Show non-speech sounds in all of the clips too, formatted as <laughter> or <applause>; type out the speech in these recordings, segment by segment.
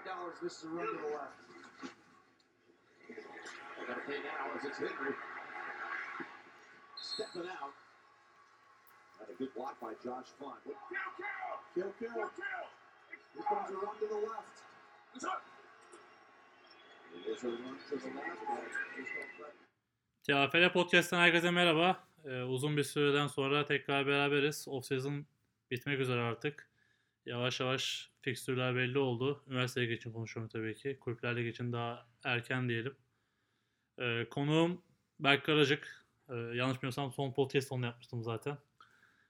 Five dollars. This is a run to the left. I gotta pay now as it's Henry. Stepping out. Had a good block by Josh Fun. Kill, kill. Here comes a run to the left. It is a run to the left. TFL Podcast'ten herkese merhaba. Ee, uzun bir süreden sonra tekrar beraberiz. Off-season bitmek üzere artık. Yavaş yavaş fikstürler belli oldu. Üniversite Ligi için konuşuyorum tabii ki. Kulüpler Ligi için daha erken diyelim. Ee, konuğum Berk Karacık. Ee, yanlış bilmiyorsam son podcast onu yapmıştım zaten.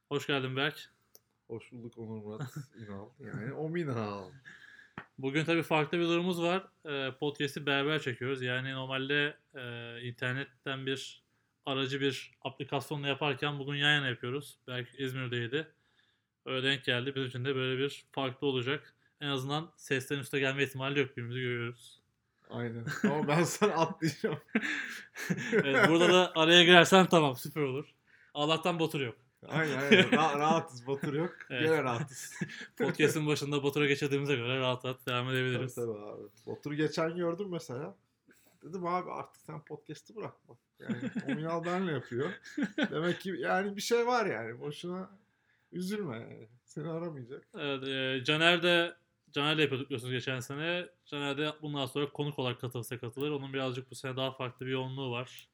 Hoş geldin Berk. Hoş bulduk Onur Murat <laughs> İnal. Yani o Minal. Bugün tabii farklı bir durumumuz var. Ee, podcast'i beraber çekiyoruz. Yani normalde e, internetten bir aracı bir aplikasyonla yaparken bugün yan yana yapıyoruz. Belki İzmir'deydi. Öyle denk geldi. Bizim için de böyle bir farklı olacak. En azından sesten üste gelme ihtimali yok. Birbirimizi görüyoruz. Aynen. Ama ben sana atlayacağım. <laughs> Evet, burada da araya girersen tamam süper olur. Allah'tan Batur yok. Aynen aynen. Ra- rahatız. Batur yok. <laughs> Evet. Gene rahatız. <laughs> Podcast'ın başında Batur'a geçirdiğimize göre rahat rahat devam tabii edebiliriz. tabii abi. Batur'u geçen gördüm mesela. Dedim abi artık sen podcast'ı bırakma. Yani o Minal benle yapıyor. Demek ki yani bir şey var yani. Boşuna üzülme yani. Seni aramayacak. Evet, e, Caner de Caner'le yapıyorduk biliyorsunuz geçen sene. Caner de bundan sonra konuk olarak katılsa katılır. Onun birazcık bu sene daha farklı bir yoğunluğu var.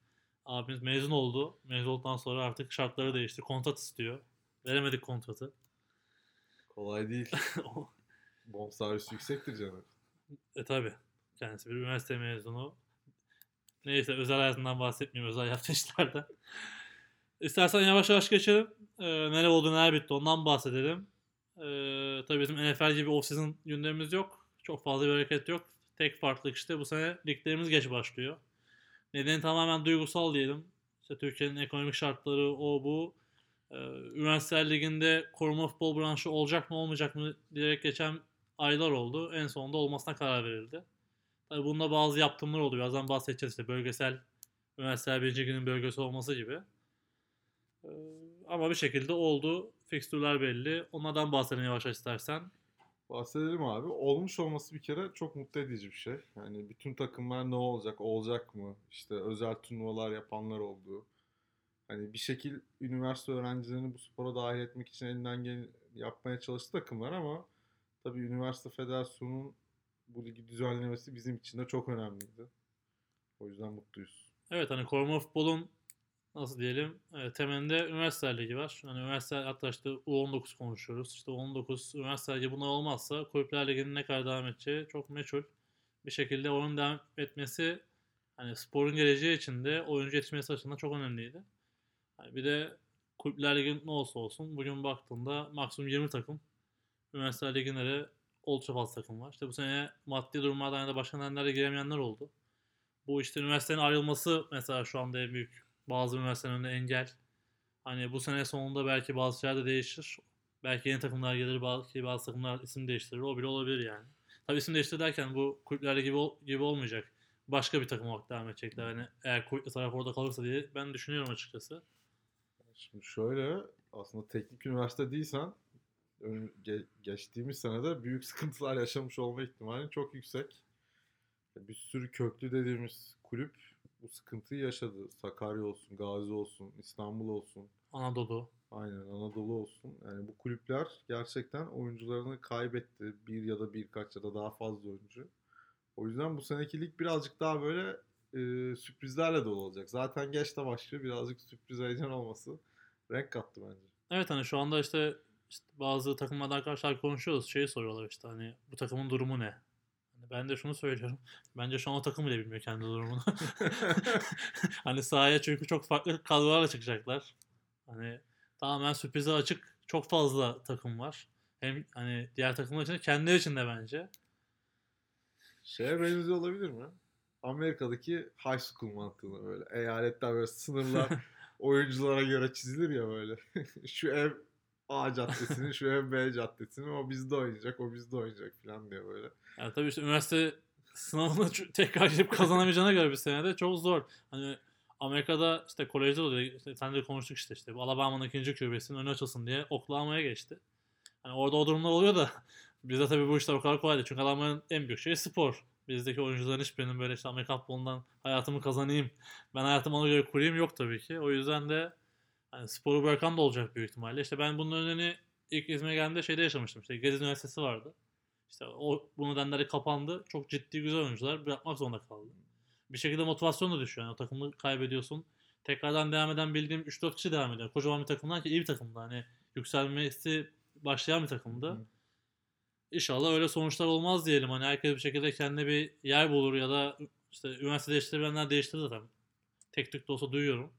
Abimiz mezun oldu. Mezun olduktan sonra artık şartları değişti. Kontrat istiyor. Veremedik kontratı. Kolay değil. <laughs> Bonservis yüksektir canım. e tabi. Kendisi bir üniversite mezunu. Neyse özel hayatından bahsetmeyeyim. Özel yaptığı işlerden. İstersen yavaş yavaş geçelim. Ee, neler oldu neler bitti ondan bahsedelim. Ee, tabii bizim NFL gibi off-season gündemimiz yok. Çok fazla bir hareket yok. Tek farklılık işte bu sene liglerimiz geç başlıyor. Nedeni tamamen duygusal diyelim. İşte Türkiye'nin ekonomik şartları o bu. Ee, Üniversiteler Ligi'nde koruma futbol branşı olacak mı olmayacak mı diyerek geçen aylar oldu. En sonunda olmasına karar verildi. Tabii bunda bazı yaptırımlar oldu. Birazdan bahsedeceğiz işte bölgesel üniversiteler birinci liginin bölgesi olması gibi. Ee, ama bir şekilde oldu. Fikstürler belli. Onlardan bahsedelim yavaş istersen. Bahsedelim abi. Olmuş olması bir kere çok mutlu edici bir şey. Yani bütün takımlar ne olacak, olacak mı? İşte özel turnuvalar yapanlar oldu. Hani bir şekil üniversite öğrencilerini bu spora dahil etmek için elinden gelen yapmaya çalıştı takımlar ama tabii üniversite federasyonunun bu ligi düzenlemesi bizim için de çok önemliydi. O yüzden mutluyuz. Evet hani koruma futbolun nasıl diyelim e, temelinde üniversite ligi var. Hani üniversite hatta işte U19 konuşuyoruz. İşte U19 üniversite ligi bunlar olmazsa kulüpler liginin ne kadar devam edeceği çok meçhul. Bir şekilde onun devam etmesi hani sporun geleceği için de oyuncu yetişmesi açısından çok önemliydi. Hani bir de kulüpler ligi ne olsa olsun bugün baktığında maksimum 20 takım. Üniversite liginde de oldukça fazla takım var. İşte bu sene maddi durumlardan ya da başka nedenlerle giremeyenler oldu. Bu işte üniversitenin ayrılması mesela şu anda en büyük bazı üniversitelerin önünde engel. Hani bu sene sonunda belki bazı şeyler de değişir. Belki yeni takımlar gelir, belki bazı takımlar isim değiştirir. O bile olabilir yani. Tabii isim değiştir derken bu kulüplerde gibi ol- gibi olmayacak. Başka bir takım olarak devam edecekler. Yani eğer kulüpte taraf orada kalırsa diye ben düşünüyorum açıkçası. Şimdi şöyle aslında teknik üniversite değilsen geçtiğimiz senede büyük <laughs> sıkıntılar yaşamış olma ihtimali çok yüksek. Bir sürü köklü dediğimiz kulüp bu sıkıntıyı yaşadı. Sakarya olsun, Gazi olsun, İstanbul olsun, Anadolu. aynen Anadolu olsun. Yani bu kulüpler gerçekten oyuncularını kaybetti. Bir ya da birkaç ya da daha fazla oyuncu. O yüzden bu seneki lig birazcık daha böyle e, sürprizlerle dolu olacak. Zaten geç de başlıyor. Birazcık sürpriz heyecan olması renk kattı bence. Evet hani şu anda işte, işte bazı takımlardan arkadaşlar konuşuyoruz. Şeyi soruyorlar işte hani bu takımın durumu ne? Ben de şunu söylüyorum. Bence şu an o takım bile bilmiyor kendi durumunu. <laughs> <laughs> hani sahaya çünkü çok farklı kadrolarla çıkacaklar. Hani tamamen sürprize açık çok fazla takım var. Hem hani diğer takımlar için de kendileri için de bence. Şeye benziyor olabilir mi? Amerika'daki high school mantığına böyle. Eyaletler böyle sınırlar <laughs> oyunculara göre çizilir ya böyle. şu ev A caddesinin, şu ev B caddesinin o bizde oynayacak, o bizde oynayacak falan diye böyle. Yani tabii işte üniversite sınavını tekrar girip kazanamayacağına göre bir senede çok zor. Hani Amerika'da işte kolejde oluyor. İşte sen de konuştuk işte işte. Alabama'nın ikinci kübesinin önü açılsın diye Oklahoma'ya geçti. Hani orada o durumlar oluyor da <laughs> Bizde tabii bu işler o kadar kolay değil. Çünkü adamların en büyük şeyi spor. Bizdeki oyuncuların hiçbirinin böyle işte Amerikan futbolundan hayatımı kazanayım, ben hayatımı ona göre kurayım yok tabii ki. O yüzden de hani sporu bırakan da olacak büyük ihtimalle. İşte ben bunun önüne ilk İzmir'e geldiğimde şeyde yaşamıştım. İşte Gezi Üniversitesi vardı. İşte o bu nedenleri kapandı. Çok ciddi güzel oyuncular bırakmak zorunda kaldı. Bir şekilde motivasyon da düşüyor. Yani o takımı kaybediyorsun. Tekrardan devam eden bildiğim 3-4 kişi devam ediyor. Kocaman bir takımdan ki iyi bir takımdı. Hani yükselmesi başlayan bir takımdı. Hı. İnşallah öyle sonuçlar olmaz diyelim. Hani herkes bir şekilde kendine bir yer bulur ya da işte üniversite değiştirebilenler değiştirir zaten. Tek tük de olsa duyuyorum.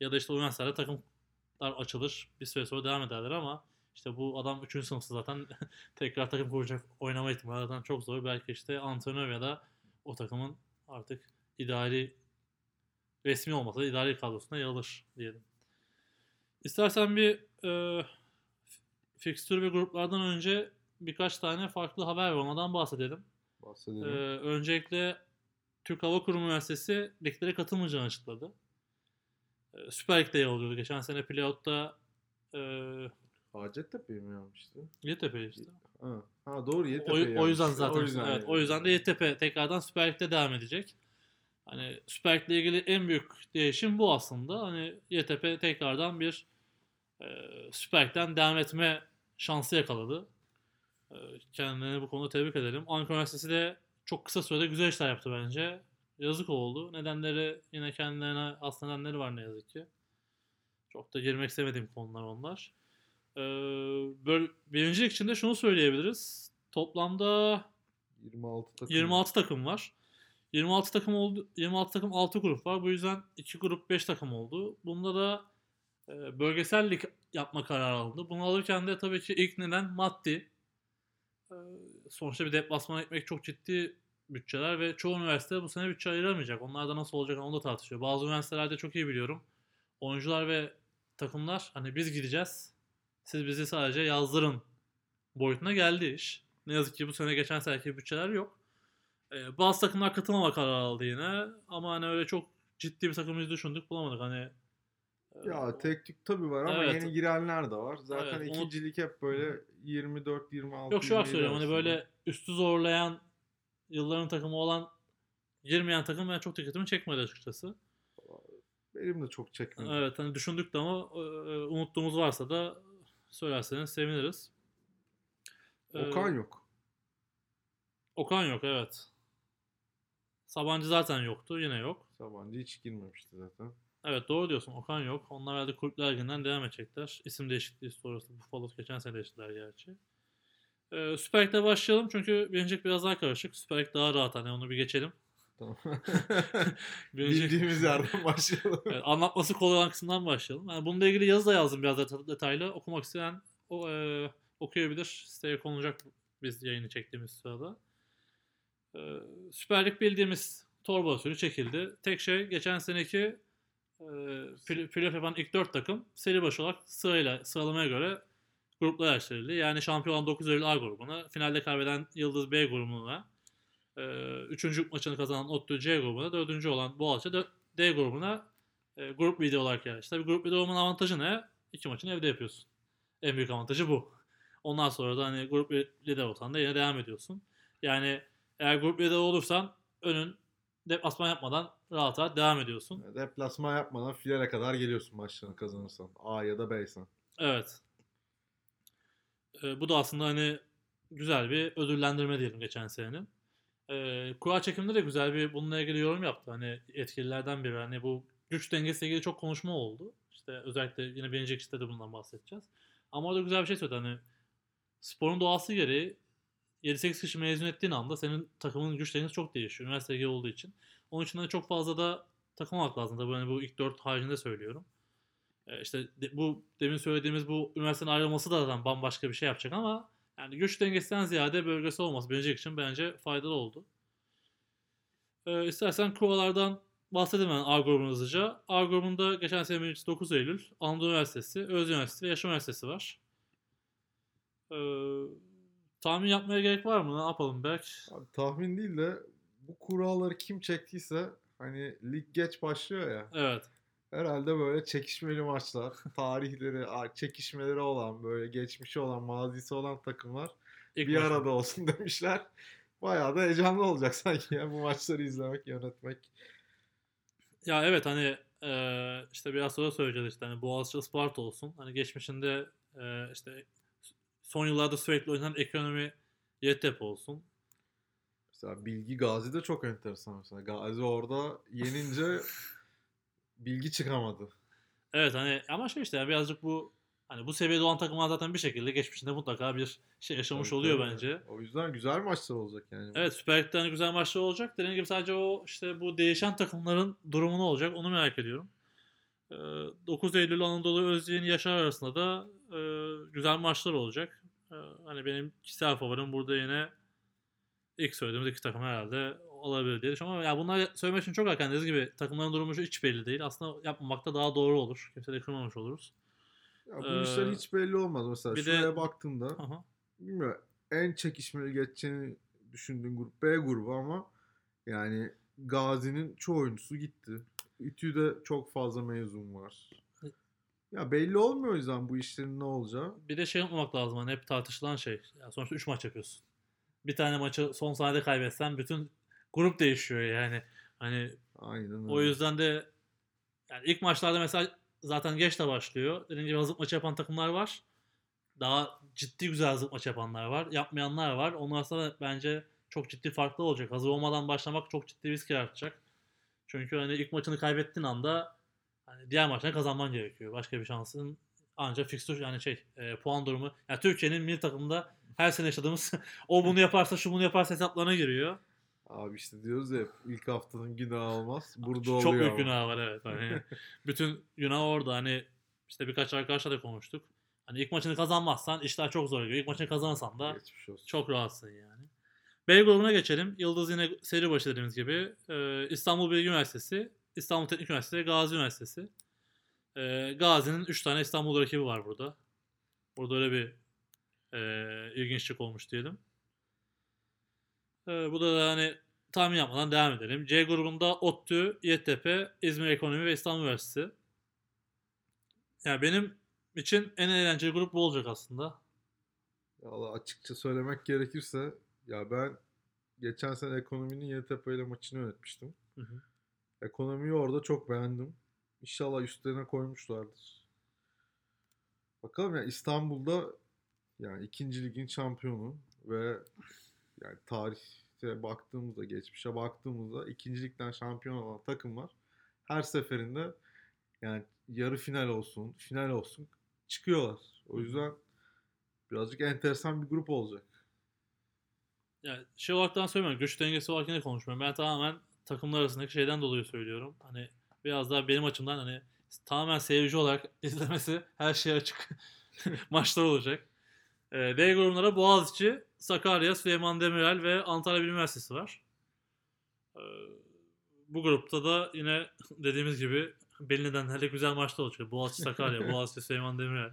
Ya da işte üniversitede takımlar açılır. Bir süre sonra devam ederler ama işte bu adam 3. sınıfta zaten <laughs> tekrar takım kuracak oynama ihtimali zaten çok zor. Belki işte antrenör ya da o takımın artık ideali resmi olmasa da idari kadrosuna yer alır diyelim. İstersen bir e, fikstür ve gruplardan önce birkaç tane farklı haber var. Onlardan bahsedelim. Bahsedelim. Ee, öncelikle Türk Hava Kurumu Üniversitesi liglere katılmayacağını açıkladı. Ee, Süper Lig'de yer alıyordu. Geçen sene playout'ta e, Hacettepe'yi mi yapmıştı? Yeditepe işte. Ha, ha doğru O, Yeditepe'yi o yüzden zaten O yüzden, evet, o yüzden de Yeditepe tekrardan Süper Lig'de devam edecek. Hani Süper Lig'le ilgili en büyük değişim bu aslında. Hani Yeditepe tekrardan bir e, Süper Lig'den devam etme şansı yakaladı. E, kendilerini bu konuda tebrik edelim. Ankara Üniversitesi de çok kısa sürede güzel işler yaptı bence. Yazık oldu. Nedenleri yine kendilerine aslında nedenleri var ne yazık ki. Çok da girmek istemediğim konular onlar. Ee, böyle birincilik için de şunu söyleyebiliriz. Toplamda 26 takım. 26 takım var. 26 takım oldu. 26 takım 6 grup var. Bu yüzden 2 grup 5 takım oldu. Bunda da e, bölgesel lig yapma kararı alındı. Bunu alırken de tabii ki ilk neden maddi. E, sonuçta bir deplasmana gitmek çok ciddi bütçeler ve çoğu üniversite bu sene bütçe ayıramayacak. Onlar da nasıl olacak onu da tartışıyor. Bazı üniversitelerde çok iyi biliyorum. Oyuncular ve takımlar hani biz gideceğiz. Siz bizi sadece yazdırın boyutuna geldi iş. Ne yazık ki bu sene geçen seneki bütçeler yok. Ee, bazı takımlar katılmama kararı aldı yine. Ama hani öyle çok ciddi bir takımı düşündük bulamadık. Hani e, Ya tek tük tabii var ama Evet. yeni girenler de var. Zaten Evet, onu- ikincilik hep böyle 24 26 Yok şu an 27 söylüyorum hani böyle üstü zorlayan yılların takımı olan girmeyen takım ben çok dikkatimi çekmedi açıkçası. benim de çok çekmedi. Evet hani düşündük de ama e, unuttuğumuz varsa da söylerseniz seviniriz. Ee, Okan yok. Okan yok evet. Sabancı zaten yoktu yine yok. Sabancı hiç girmemişti zaten. Evet doğru diyorsun Okan yok. Onlar herhalde kulüpler liginden devam edecekler. İsim değişikliği sonrası Buffalo geçen sene değiştiler gerçi. Ee, Süper Lig'de başlayalım çünkü birincilik biraz daha karışık. Süper Lig daha rahat hani onu bir geçelim. Tamam. <laughs> Birincilik- Bildiğimiz yerden başlayalım. Evet, anlatması kolay olan kısımdan başlayalım. Yani bununla ilgili yazı da yazdım biraz deta- detaylı. Okumak isteyen o, e, okuyabilir. Siteye konulacak biz yayını çektiğimiz sırada. E, Süper Lig bildiğimiz torba usulü çekildi. Tek şey geçen seneki e, pl- playoff yapan ilk 4 takım seri başı olarak sırayla sıralamaya göre gruplara ayrıştırıldı. Yani şampiyon olan 9 Eylül A grubuna, finalde kaybeden Yıldız B grubuna, e, üçüncü maçını kazanan ODTÜ C grubuna, dördüncü olan Boğaziçi D- grubuna e, grup lideri olarak yerleşti. Tabii grup lideri olmanın avantajı ne? İki maçını evde yapıyorsun. En büyük avantajı bu. Ondan sonra da hani grup lideri olsan da yine devam ediyorsun. Yani eğer grup lideri olursan önün deplasman yapmadan rahat rahat devam ediyorsun. Deplasman yapmadan finale kadar geliyorsun maçlarını kazanırsan. A ya da B'ysen. Evet. E, bu da aslında hani güzel bir ödüllendirme diyelim geçen senenin. E, kura çekiminde de güzel bir bununla ilgili yorum yaptı. Hani etkililerden biri. Hani bu güç dengesiyle ilgili çok konuşma oldu. İşte özellikle yine birinci ikisi de bundan bahsedeceğiz. Ama orada güzel bir şey söyledi. Hani sporun doğası gereği 7-8 kişi mezun ettiğin anda senin takımın güç dengesi çok değişiyor. Üniversite olduğu için. Onun için de çok fazla da takım almak lazım. Tabii hani bu ilk 4 haricinde söylüyorum. E, işte bu demin söylediğimiz bu üniversitenin ayrılması da zaten bambaşka bir şey yapacak ama yani güç dengesinden ziyade bölgesi olması birincilik için bence faydalı oldu. E, istersen kuvalardan bahsedelim ben A grubunu hızlıca. A grubunda geçen sene birincisi 9 Eylül, Anadolu Üniversitesi, Öz Üniversitesi ve Yaşam Üniversitesi var. E, tahmin yapmaya gerek var mı? Ne yapalım Berk? Abi, tahmin değil de bu kuralları kim çektiyse hani lig geç başlıyor ya. Evet. Herhalde böyle çekişmeli maçlar, <laughs> tarihleri, çekişmeleri olan, böyle geçmişi olan, mazisi olan takımlar İlk bir maç. arada olsun <laughs> demişler. Bayağı da heyecanlı olacak <laughs> sanki ya bu maçları izlemek, yönetmek. Ya evet hani e, işte biraz sonra söyleyeceğiz işte hani Boğaziçi Isparta olsun. Hani geçmişinde e, işte son yıllarda sürekli oynanan ekonomi Yeditepe olsun. Mesela Bilgi Gazi de çok enteresan mesela. Gazi orada yenince Bilgi çıkamadı. Evet hani ama şey işte yani birazcık bu hani bu seviyede olan takımlar zaten bir şekilde geçmişinde mutlaka bir şey yaşamış Tabii, oluyor tabii. bence. O yüzden güzel maçlar olacak yani. Evet Süper Lig'de hani güzel maçlar olacak. Dediğim gibi sadece o işte bu değişen takımların durumu ne olacak onu merak ediyorum. Ee, 9 Eylül Anadolu Özyeğin Yaşar arasında da e, güzel maçlar olacak. Ee, hani benim kişisel favorim burada yine ilk söylediğimiz iki takım herhalde olabilir diye düşünüyorum. Ama ya bunlar söylemek için çok erken. Dediğiniz gibi takımların durumu hiç belli değil. Aslında yapmamak da daha doğru olur. Kimse de kırmamış oluruz. Ya bu Ee, işler hiç belli olmaz. Mesela bir de- şuraya baktığımda Aha. bilmiyorum en çekişmeli geçeceğini düşündüğün grup B grubu ama yani Gazi'nin çoğu oyuncusu gitti. İTÜ'de çok fazla mezun var. Ya belli olmuyor o yüzden bu işlerin ne olacağı. Bir de şey unutmamak lazım. Hani hep tartışılan şey. Ya sonuçta 3 maç yapıyorsun. Bir tane maçı son saniyede kaybetsen bütün grup değişiyor yani. Hani Aynen o öyle. yüzden de yani ilk maçlarda mesela zaten geç de başlıyor. Dediğim gibi hazırlık maçı yapan takımlar var. Daha ciddi güzel hazırlık maçı yapanlar var. Yapmayanlar var. Onlar da bence çok ciddi farklı olacak. Hazır olmadan başlamak çok ciddi risk yaratacak. Çünkü hani ilk maçını kaybettiğin anda hani diğer maçları kazanman gerekiyor. Başka bir şansın ancak fikstür yani şey e, puan durumu. Yani Türkiye'nin milli takımda her sene yaşadığımız <laughs> o bunu yaparsa şu bunu yaparsa hesaplarına giriyor. Abi işte diyoruz ya ilk haftanın günahı olmaz. Burada Çok oluyor büyük ama. günah var evet. Hani <laughs> bütün günah orada. Hani işte birkaç arkadaşla da konuştuk. Hani ilk maçını kazanmazsan işler çok zor geliyor. İlk maçını kazanırsan da çok rahatsın yani. B grubuna geçelim. Yıldız yine seri başı dediğimiz gibi. Ee, İstanbul Bilgi Üniversitesi, İstanbul Teknik Üniversitesi, Gazi Üniversitesi. Ee, Gazi'nin 3 tane İstanbul rakibi var burada. Burada öyle bir e, ilginçlik olmuş diyelim. Ee, bu da hani tahmin yapmadan devam edelim. C grubunda ODTÜ, YTP, İzmir Ekonomi ve İstanbul Üniversitesi. Yani benim için en eğlenceli grup bu olacak aslında. Valla açıkça söylemek gerekirse ya ben geçen sene ekonominin YTP ile maçını yönetmiştim. Hı hı. Ekonomiyi orada çok beğendim. İnşallah üstlerine koymuşlardır. Bakalım ya İstanbul'da yani ikinci ligin şampiyonu ve yani tarihte baktığımızda, geçmişe baktığımızda ikinci ligden şampiyon olan takımlar her seferinde yani yarı final olsun, final olsun çıkıyorlar. O yüzden birazcık enteresan bir grup olacak. Yani şey olaraktan söylemiyorum. Güç dengesi olarak yine konuşmuyorum. Ben tamamen takımlar arasındaki şeyden dolayı söylüyorum. Hani biraz daha benim açımdan hani tamamen seyirci olarak <laughs> izlemesi her şeye açık <laughs> maçlar olacak. Ee, D grubunda Boğaziçi, Sakarya, Süleyman Demirel ve Antalya Bilim Üniversitesi var. Ee, bu grupta da yine <laughs> dediğimiz gibi belli nedenlerle güzel maçlar olacak. Boğaziçi, Sakarya, <laughs> Boğaziçi, Süleyman Demirel.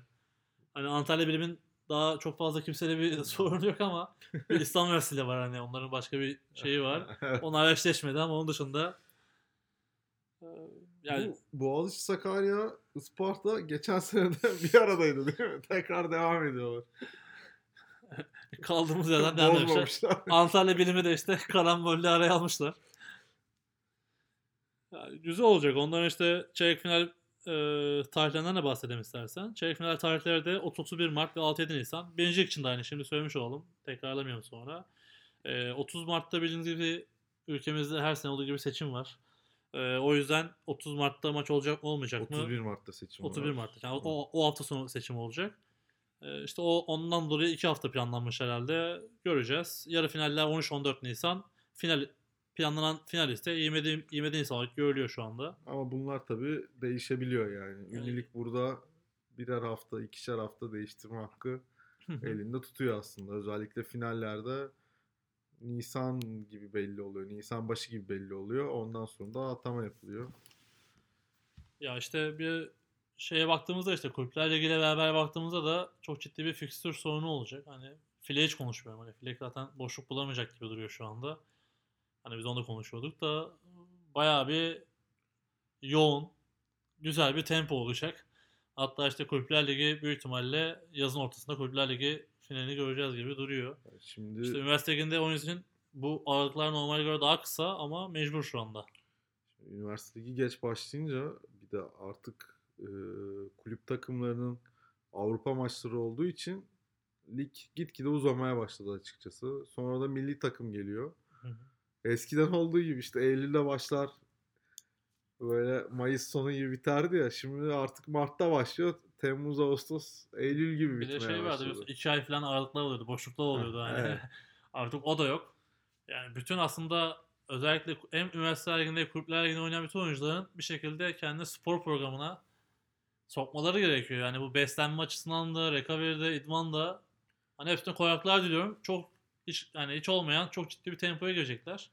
Hani Antalya Bilim'in daha çok fazla kimseyle bir <laughs> sorun yok ama bir İstanbul Üniversitesi var hani onların başka bir şeyi var. Onlar eşleşmedi ama onun dışında e, yani Bu Boğaziçi, Sakarya, Isparta geçen sene de bir aradaydı değil mi? Tekrar devam ediyorlar. <laughs> kaldığımız yerden devam etmişler. Antalya bilimi de işte <laughs> karambolle araya almışlar. Yani güzel olacak. Onların işte çeyrek final e, tarihlerinden de bahsedelim istersen. Çeyrek final tarihleri de 31 Mart ve 6-7 Nisan. Birincilik için de aynı şimdi söylemiş olalım. Tekrarlamayalım sonra. E, 30 Mart'ta bildiğiniz gibi ülkemizde her sene olduğu gibi seçim var. E, o yüzden 30 Mart'ta maç olacak olmayacak mı? 31 Mart'ta seçim 31 var. Mart'ta. Yani o, o hafta sonu seçim olacak. Ee, işte o ondan dolayı iki hafta planlanmış herhalde. Göreceğiz. Yarı finaller 13-14 Nisan. Final planlanan final ise 27, 27 Nisan olarak görülüyor şu anda. Ama bunlar tabii değişebiliyor yani. Yani- burada birer hafta, ikişer hafta değiştirme hakkı elinde tutuyor aslında. Özellikle finallerde Nisan gibi belli oluyor. Nisan başı gibi belli oluyor. Ondan sonra da atama yapılıyor. ya işte bir şeye baktığımızda işte kulüpler ligiyle beraber baktığımızda da çok ciddi bir fikstür sorunu olacak. Hani file hiç konuşmuyorum. Hani file zaten boşluk bulamayacak gibi duruyor şu anda. Hani biz onu da konuşuyorduk da bayağı bir yoğun, güzel bir tempo olacak. Hatta işte Kulüpler Ligi büyük ihtimalle yazın ortasında Kulüpler Ligi finalini göreceğiz gibi duruyor. Şimdi İşte üniversite liginde onun için bu aralıklar normale göre daha kısa ama mecbur şu anda. üniversite ligi geç başlayınca bir de artık e, kulüp takımlarının Avrupa maçları olduğu için lig gitgide uzamaya başladı açıkçası. Sonra da milli takım geliyor. Hı hı. Eskiden olduğu gibi işte Eylül'de başlar böyle Mayıs sonu gibi biterdi ya. Şimdi artık Mart'ta başlıyor. Temmuz, Ağustos, Eylül gibi Bir de bitmeye şey vardı başladı. biliyorsun, ay falan aralıklar oluyordu, boşluklar oluyordu hani. evet. <laughs> Artık o da yok. Yani bütün aslında özellikle hem üniversite liginde kulüpler liginde oynayan bütün oyuncuların bir şekilde kendi spor programına sokmaları gerekiyor. Yani bu beslenme açısından da, recovery'de, idmanda hani hepsine kolaylıklar diliyorum. Çok hiç yani hiç olmayan çok ciddi bir tempoya girecekler.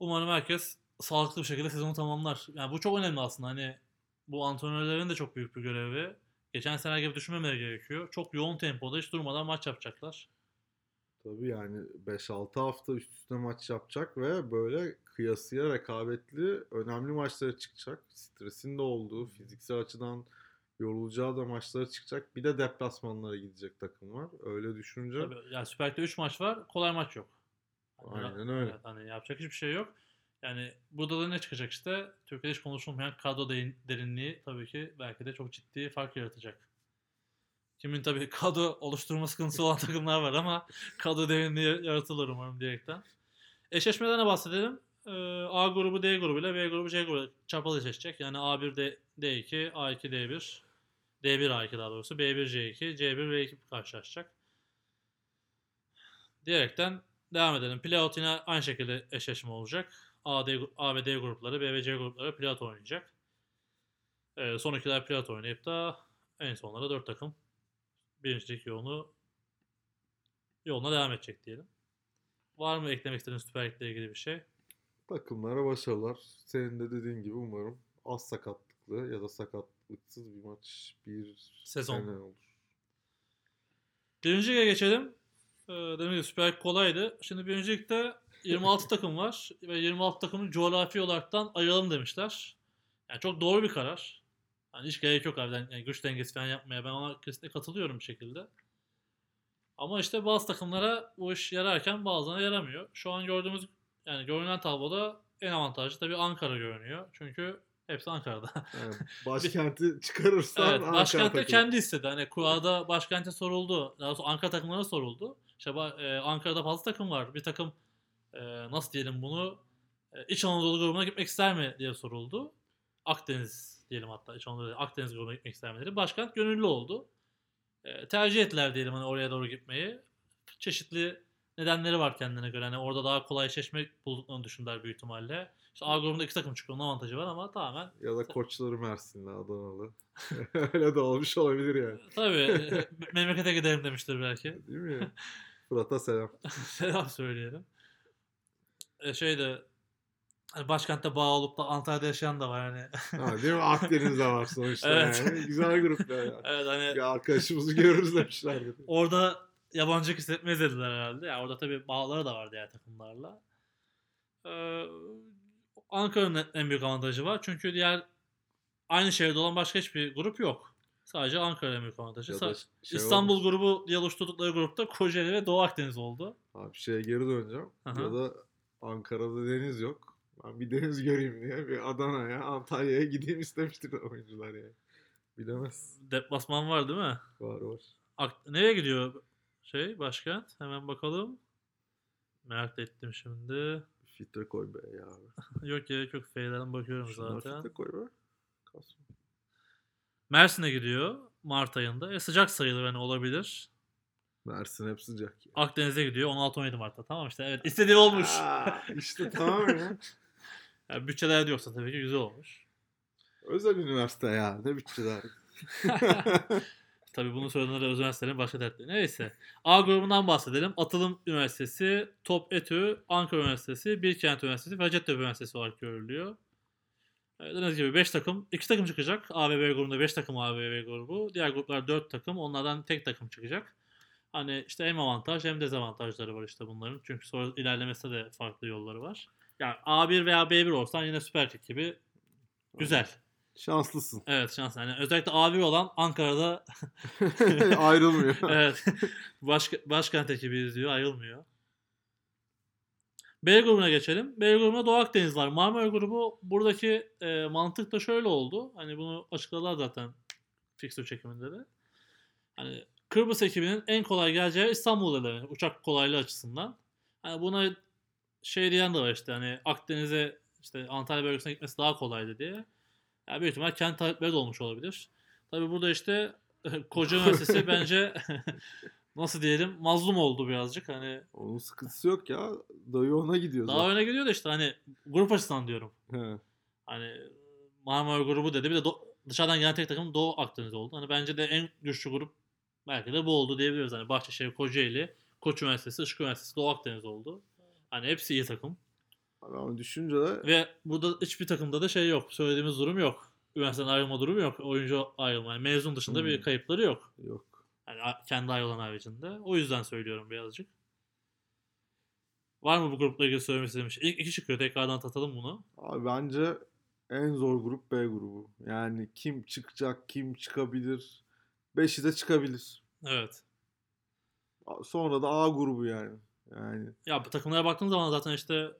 Umarım herkes sağlıklı bir şekilde sezonu tamamlar. Yani bu çok önemli aslında. Hani bu antrenörlerin de çok büyük bir görevi. Geçen sene gibi düşünmemeleri gerekiyor. Çok yoğun tempoda hiç durmadan maç yapacaklar. Tabii yani 5-6 hafta üst üste maç yapacak ve böyle kıyasıya rekabetli önemli maçlara çıkacak. Stresin de olduğu, fiziksel açıdan yorulacağı da maçlara çıkacak. Bir de deplasmanlara gidecek takım var. Öyle düşünce Tabii, yani Süper Lig'de 3 maç var. Kolay maç yok. Hani- Aynen öyle. Evet, hani yapacak hiçbir şey yok. Yani burada da ne çıkacak işte? Türkiye'de hiç konuşulmayan kadro derin- derinliği tabii ki belki de çok ciddi fark yaratacak. Kimin tabii <laughs> kadro oluşturma sıkıntısı olan takımlar var ama kadro derinliği yaratılır umarım diyerekten. Eşleşmeden de bahsedelim. Ee, A grubu D grubu ile B grubu C grubu çapalı eşleşecek. Yani A1 D, D2, A2 D1, D1 A2 daha doğrusu, B1 C2, C1 V2 karşılaşacak. Diyerekten devam edelim. Playout yine aynı şekilde eşleşme olacak. A, D, A ve D grupları, B ve C grupları playout oynayacak. Ee, son ikiler playout oynayıp da en sonlara 4 takım birincilik yolunu yoluna devam edecek diyelim. Var mı eklemek istediğiniz Süper Lig'le ilgili bir şey? takımlara başarılar. Senin de dediğin gibi umarım az sakatlıklı ya da sakatlıksız bir maç bir Sezon. sene olur. Birinci lige geçelim. Ee, demek ki Süper Lig kolaydı. Şimdi birinci ligde 26 takım var ve 26 takımı coğrafi olaraktan ayıralım demişler. Yani çok doğru bir karar. Yani hiç gerek yok abi. Yani güç dengesi falan yapmaya. Ben ona kesinlikle katılıyorum bir şekilde. Ama işte bazı takımlara bu iş yararken bazılarına yaramıyor. Şu an gördüğümüz yani görünen tabloda en avantajlı tabii Ankara görünüyor. Çünkü hepsi Ankara'da. Yani <laughs> başkenti çıkarırsan Evet, Ankara başkent de takımı. kendi istedi. Hani kurada başkente soruldu. Daha doğrusu Ankara takımlarına soruldu. İşte e, Ankara'da fazla takım var. Bir takım e, nasıl diyelim bunu e, İç Anadolu grubuna gitmek ister mi diye soruldu. Akdeniz diyelim hatta İç Anadolu Akdeniz grubuna gitmek dedi. Başkent gönüllü oldu. E, tercih ettiler diyelim hani oraya doğru gitmeyi. Çeşitli nedenleri var kendine göre. Hani orada daha kolay eşleşme bulduklarını düşündüler büyük ihtimalle. İşte A grubunda iki takım çıkıyor. Onun avantajı var ama tamamen Ya da koçları Mersinli, Adanalı. <laughs> Öyle de olmuş olabilir yani. Tabii. e, memlekete gidelim demiştir belki. Değil mi? Fırat'a selam. <laughs> Selam söyleyelim. E şey de hani başkentte bağ olup da Antalya'da yaşayan da var hani. Ha, değil mi? Akdeniz'de var <laughs> sonuçta Evet. yani. Güzel grup ya. yani. evet hani Bir arkadaşımızı görürüz demişler. orada yabancılık hissetmez dediler herhalde. Yani orada tabii bağları da var diğer takımlarla. Ee, Ankara'nın en büyük avantajı var. Çünkü diğer aynı şehirde olan başka hiçbir grup yok. Sadece Ankara'nın en büyük avantajı. Sa- şey İstanbul olmuş. grubu diye oluşturdukları grupta Kocaeli ve Doğu Akdeniz oldu. Abi şeye geri döneceğim. Aha. Ya da Ankara'da deniz yok. Ben bir deniz göreyim diye bir Adana'ya, Antalya'ya gideyim istemiştir oyuncular yani. Bilemez. Deplasman var değil mi? Var var. Ak- Nereye gidiyor şey başkent? Hemen bakalım. Merak ettim şimdi. Filtre koy be ya <laughs> yok gerek yok. F'lerden bakıyorum Şunlar zaten. filtre koy be. Kalsın. Mersin'e gidiyor Mart ayında. E sıcak sayılır hani olabilir. Mersin hep sıcak ya. Akdeniz'e gidiyor 16-17 Mart'ta. Tamam işte evet istediği olmuş. Aa, işte tamam ya. <laughs> Yani bütçeler yoksa tabii ki güzel olmuş. Özel üniversite ya. Ne bütçeler. <laughs> Tabii bunu söyleyenler özel üniversitelerin başka dertleri. Neyse. A grubundan bahsedelim. Atılım Üniversitesi, Top Etü, Ankara Üniversitesi, Bilkent Üniversitesi ve Hacettepe Üniversitesi olarak görülüyor. Dediğiniz gibi 5 takım, 2 takım çıkacak. A ve B grubunda 5 takım A ve B grubu. Diğer gruplar 4 takım. Onlardan tek takım çıkacak. Hani işte hem avantaj hem dezavantajları var işte bunların. Çünkü sonra ilerlemesinde de farklı yolları var. Yani A1 veya B1 olsan yine Süper Lig gibi güzel. Şanslısın. Evet şans. Yani özellikle abi olan Ankara'da <laughs> Ayrılmıyor. <laughs> evet. Başka, başkent ekibi izliyor. Ayrılmıyor. B grubuna geçelim. B grubunda Doğu Akdeniz var. Marmara grubu buradaki e, mantık da şöyle oldu. Hani bunu açıkladılar zaten fixture çekiminde de. Hani Kıbrıs ekibinin en kolay geleceği İstanbul dedi. Uçak kolaylığı açısından. Hani buna şey diyen de var işte hani Akdeniz'e işte Antalya bölgesine gitmesi daha kolaydı diye. Yani büyük ihtimal kendi talepleri de olmuş olabilir. Tabii burada işte <laughs> Koca <laughs> Üniversitesi bence <laughs> nasıl diyelim mazlum oldu birazcık. Hani Onun sıkıntısı yok ya. Dayı ona gidiyor daha zaten. öne gidiyor da işte hani grup açısından diyorum. He. Hani Marmara grubu dedi. Bir de do- dışarıdan gelen tek takım Doğu Akdeniz oldu. Hani bence de en güçlü grup belki de bu oldu diyebiliriz. Hani Bahçeşehir, Kocaeli, Koç Üniversitesi, Işık Üniversitesi, Doğu Akdeniz oldu. Hani hepsi iyi takım. Abi Ama düşünce de Ve burada hiçbir takımda da şey yok. Söylediğimiz durum yok. Üniversiteden ayrılma durumu yok. Oyuncu ayrılma. Yani mezun dışında bir Hmm. kayıpları yok. yok. Yani kendi ayrılan haricinde. O yüzden söylüyorum birazcık. Var mı bu grupla ilgili söylemek istediğim şey? İlk iki çıkıyor. Tekrardan tatalım bunu. Abi bence en zor grup B grubu. Yani kim çıkacak, kim çıkabilir. Beşi de çıkabilir. Evet. Sonra da A grubu yani. Yani Ya bu takımlara baktığın zaman zaten işte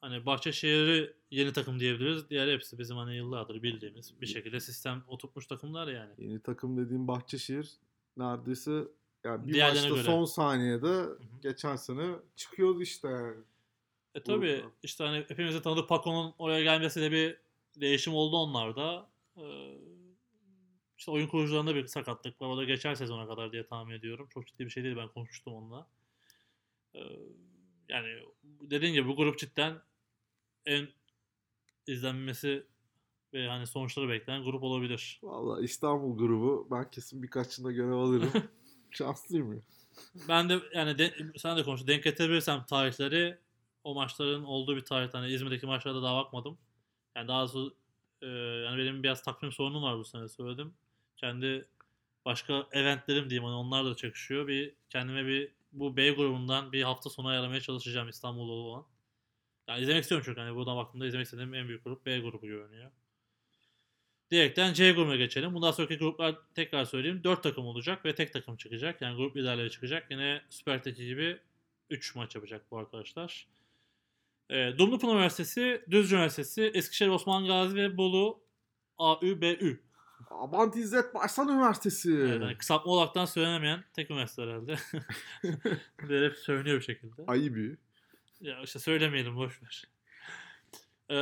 hani Bahçeşehir'i yeni takım diyebiliriz. Diğer hepsi bizim hani yıllardır bildiğimiz bir şekilde sistem oturtmuş takımlar yani. yeni takım dediğim Bahçeşehir neredeyse yani bir Diğerlerine maçta göre. son saniyede geçen sene çıkıyordu işte yani. E tabi işte hani hepimizin tanıdığı Paco'nun oraya gelmesiyle bir değişim oldu onlarda. Ee, işte oyun kurucularında bir sakatlık var. O da geçer sezona kadar diye tahmin ediyorum. Çok ciddi bir şey değil. Ben konuşmuştum onunla. Ee, yani dediğim gibi bu grup cidden en izlenmesi ve hani sonuçları beklenen grup olabilir. Valla İstanbul grubu ben kesin birkaçında görev alırım. <laughs> Şanslıyım ya. Ben de yani de, sen de konuştun. Denk getirebilirsem tarihleri o maçların olduğu bir tarih. Hani İzmir'deki maçlarda daha bakmadım. Yani daha doğrusu e, yani benim biraz takvim sorunum var bu sene söyledim. Kendi başka eventlerim diyeyim hani onlar da çakışıyor. Bir kendime bir bu B grubundan bir hafta sonu ayarlamaya çalışacağım İstanbul'da olan. Yani izlemek istiyorum çünkü hani buradan baktığımda izlemek istediğim en büyük grup B grubu görünüyor. Diyerekten C grubuna geçelim. Bundan sonraki gruplar tekrar söyleyeyim. 4 takım olacak ve tek takım çıkacak. Yani grup liderleri çıkacak. Yine Süper Lig'deki gibi 3 maç yapacak bu arkadaşlar. E, Dumlupınar Üniversitesi, Düzce Üniversitesi, Eskişehir Osman Gazi ve Bolu AÜBÜ. Abant İzzet Başsan Üniversitesi. Evet, hani kısaltma olaraktan söylenemeyen tek üniversite herhalde. <laughs> Böyle hep söyleniyor bir şekilde. Ayı büyü. Ya işte söylemeyelim boş ver. Ee,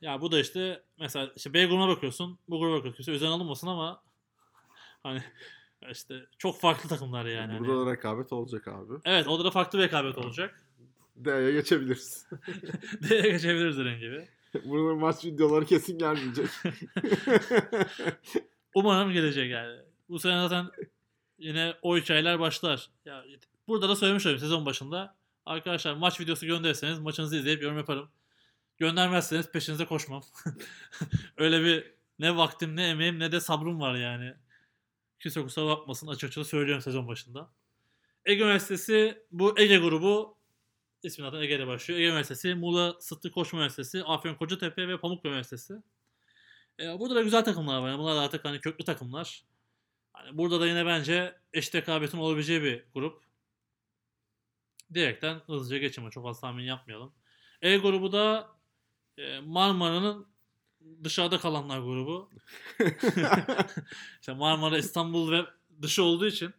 ya bu da işte mesela işte B grubuna bakıyorsun, bu gruba bakıyorsun. Üzerine alınmasın ama hani işte çok farklı takımlar yani. Hani- Burada da rekabet olacak abi. Evet orada da farklı bir rekabet olacak. D'ye geçebiliriz. <laughs> D'ye geçebiliriz dediğin gibi. <laughs> Burada maç videoları kesin gelmeyecek. <laughs> Umarım gelecek yani. Bu sene zaten yine o hikayeler başlar. Ya burada da söylemiş olayım sezon başında. Arkadaşlar maç videosu gönderirseniz maçınızı izleyip yorum yaparım. Göndermezseniz peşinize koşmam. <laughs> Öyle bir ne vaktim ne emeğim ne de sabrım var yani. Kimse kusura bakmasın açık açık söylüyorum sezon başında. Ege Üniversitesi bu Ege grubu ismi zaten Ege ile başlıyor. Ege Üniversitesi, Muğla Sıtkı Koçma Üniversitesi, Afyon Kocatepe ve Pamukkale Üniversitesi. E, burada da güzel takımlar var. Yani bunlar da artık hani köklü takımlar. Hani burada da yine bence eşit rekabetin olabileceği bir grup. Direkten hızlıca geçelim. Çok fazla tahmin yapmayalım. E grubu da e, Marmara'nın dışarıda kalanlar grubu. <laughs> İşte Marmara, İstanbul ve dışı olduğu için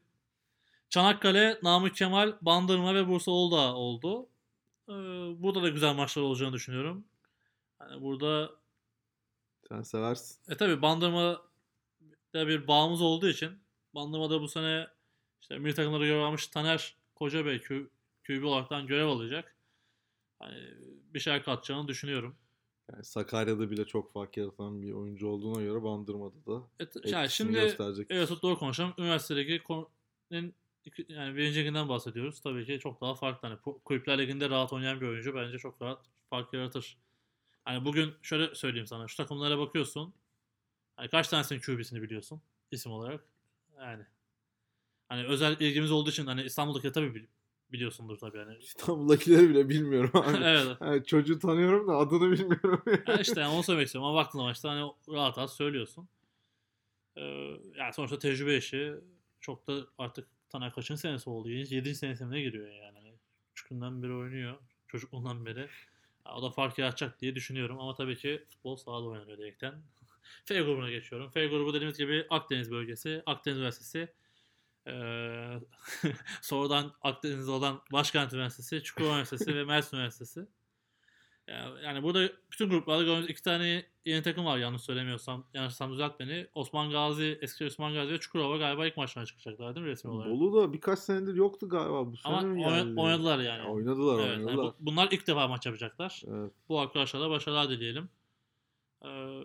Çanakkale, Namık Kemal, Bandırma ve Bursa Uludağ oldu. Ee, burada da güzel maçlar olacağını düşünüyorum. Yani burada Sen seversin. e tabi Bandırma'da bir bağımız olduğu için Bandırma'da bu sene işte milli takımları görev almış Taner Kocabey kü, QB olaraktan görev alacak. Hani bir şey katacağını düşünüyorum. Yani Sakarya'da bile çok fark yaratan bir oyuncu olduğuna göre Bandırma'da da Et, etkisini yani şimdi gösterecek. evet doğru konuşalım. Üniversitedeki konunun yani birinci liginden bahsediyoruz. Tabii ki çok daha farklı. Hani kulüpler liginde rahat oynayan bir oyuncu bence çok rahat fark yaratır. Hani bugün şöyle söyleyeyim sana. Şu takımlara bakıyorsun. Hani kaç tanesinin QB'sini biliyorsun isim olarak. Yani hani özel ilgimiz olduğu için hani İstanbul'daki tabii bil- biliyorsundur tabii yani. <laughs> İstanbul'dakileri bile bilmiyorum abi. <laughs> evet. Yani çocuğu tanıyorum da adını bilmiyorum. <laughs> Yani işte yani onu söylemek istiyorum ama baktığın zaman işte hani rahat rahat söylüyorsun. Ee, yani sonuçta tecrübe işi çok da artık Taner kaçıncı senesi oldu? 7. senesine giriyor yani. Hani Küçüklüğünden beri oynuyor. Çocukluğundan beri. Ya o da fark yaratacak diye düşünüyorum ama tabii ki futbol sahada oynanıyor direkten. <laughs> F grubuna geçiyorum. F grubu dediğimiz gibi Akdeniz bölgesi, Akdeniz Üniversitesi, ee, <laughs> sonradan Akdeniz'de olan Başkent Üniversitesi, Çukurova Üniversitesi ve Mersin Üniversitesi. Yani, yani burada bütün gruplarda gördüğünüz iki tane yeni takım var yanlış söylemiyorsam. Yanlışsam düzelt beni. Osman Gazi, eski Osman Gazi ve Çukurova galiba ilk maçlarına çıkacaklar değil mi resmi olarak? Bolu da birkaç senedir yoktu galiba. Bu sene Ama mi geldi? oynadılar yani. Ya oynadılar Evet, yani oynadılar. bu- bunlar ilk defa maç yapacaklar. Evet. Bu arkadaşlara başarılar dileyelim. Ee,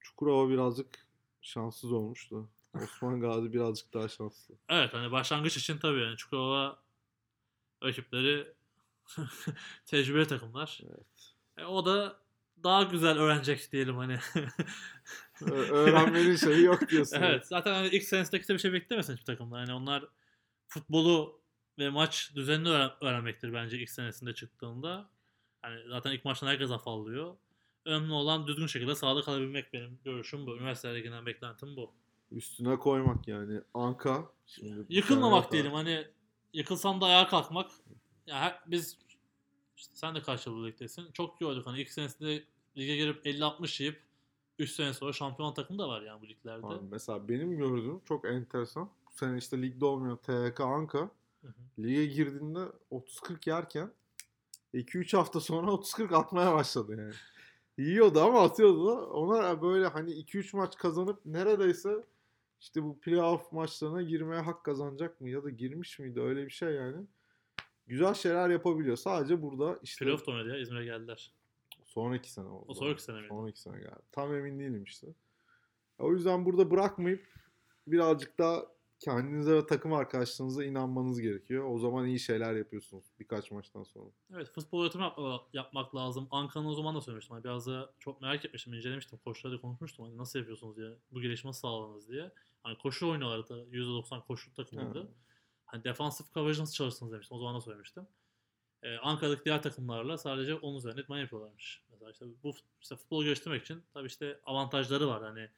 Çukurova birazcık şanssız olmuştu. Osman Gazi birazcık daha şanslı. evet hani başlangıç için tabii yani Çukurova rakipleri <laughs> tecrübeli takımlar. Evet. E, o da daha güzel öğrenecek diyelim hani. Öğrenmenin şeyi yok diyorsun. evet zaten hani ilk senesindeki de bir şey beklemesin hiçbir takımda. Yani onlar futbolu ve maç düzenini öğren- öğrenmektir bence ilk senesinde çıktığında. Hani zaten ilk maçtan herkes afallıyor. Önemli olan düzgün şekilde sahada kalabilmek benim görüşüm bu. Üniversite liginden beklentim bu. Üstüne koymak yani. Anka. Şimdi Yıkılmamak diyelim hani yıkılsam da ayağa kalkmak. Ya her- biz işte sen de kaç yıl ligdesin. Çok gördük hani ilk senesinde lige girip 50-60 yiyip 3 sene sonra şampiyon takım da var yani bu liglerde. Abi mesela benim gördüğüm çok enteresan. Bu sene işte ligde olmayan TK Anka Hı hı. lige girdiğinde 30-40 yerken 2-3 hafta sonra 30-40 atmaya başladı yani. Yiyordu ama atıyordu da. Ona böyle hani 2-3 maç kazanıp neredeyse işte bu playoff maçlarına girmeye hak kazanacak mı ya da girmiş miydi öyle bir şey yani. Güzel şeyler yapabiliyor. Sadece burada işte Playoff da oynadı ya İzmir'e geldiler. Sonraki sene oldu. O sonraki sene miydi? Sonraki sene geldi. Tam emin değilim işte. O yüzden burada bırakmayıp birazcık daha kendinize ve takım arkadaşlarınıza inanmanız gerekiyor. O zaman iyi şeyler yapıyorsunuz birkaç maçtan sonra. Evet futbol öğretimi yapma- yapmak lazım. Anka'nın o zaman da söylemiştim. Hani biraz da çok merak etmiştim, incelemiştim. Koçlarla konuşmuştum. Hani nasıl yapıyorsunuz diye. Bu gelişme sağladınız diye. Hani koşu oynuyorlardı. %90 koşu takımıydı. Ha. Hani defansif coverage nasıl çalışırsınız demiştim. O zaman da söylemiştim. Ee, Ankara'daki diğer takımlarla sadece onun üzerine idman yapıyorlarmış. Mesela işte bu işte futbolu geliştirmek için tabii işte avantajları var. Hani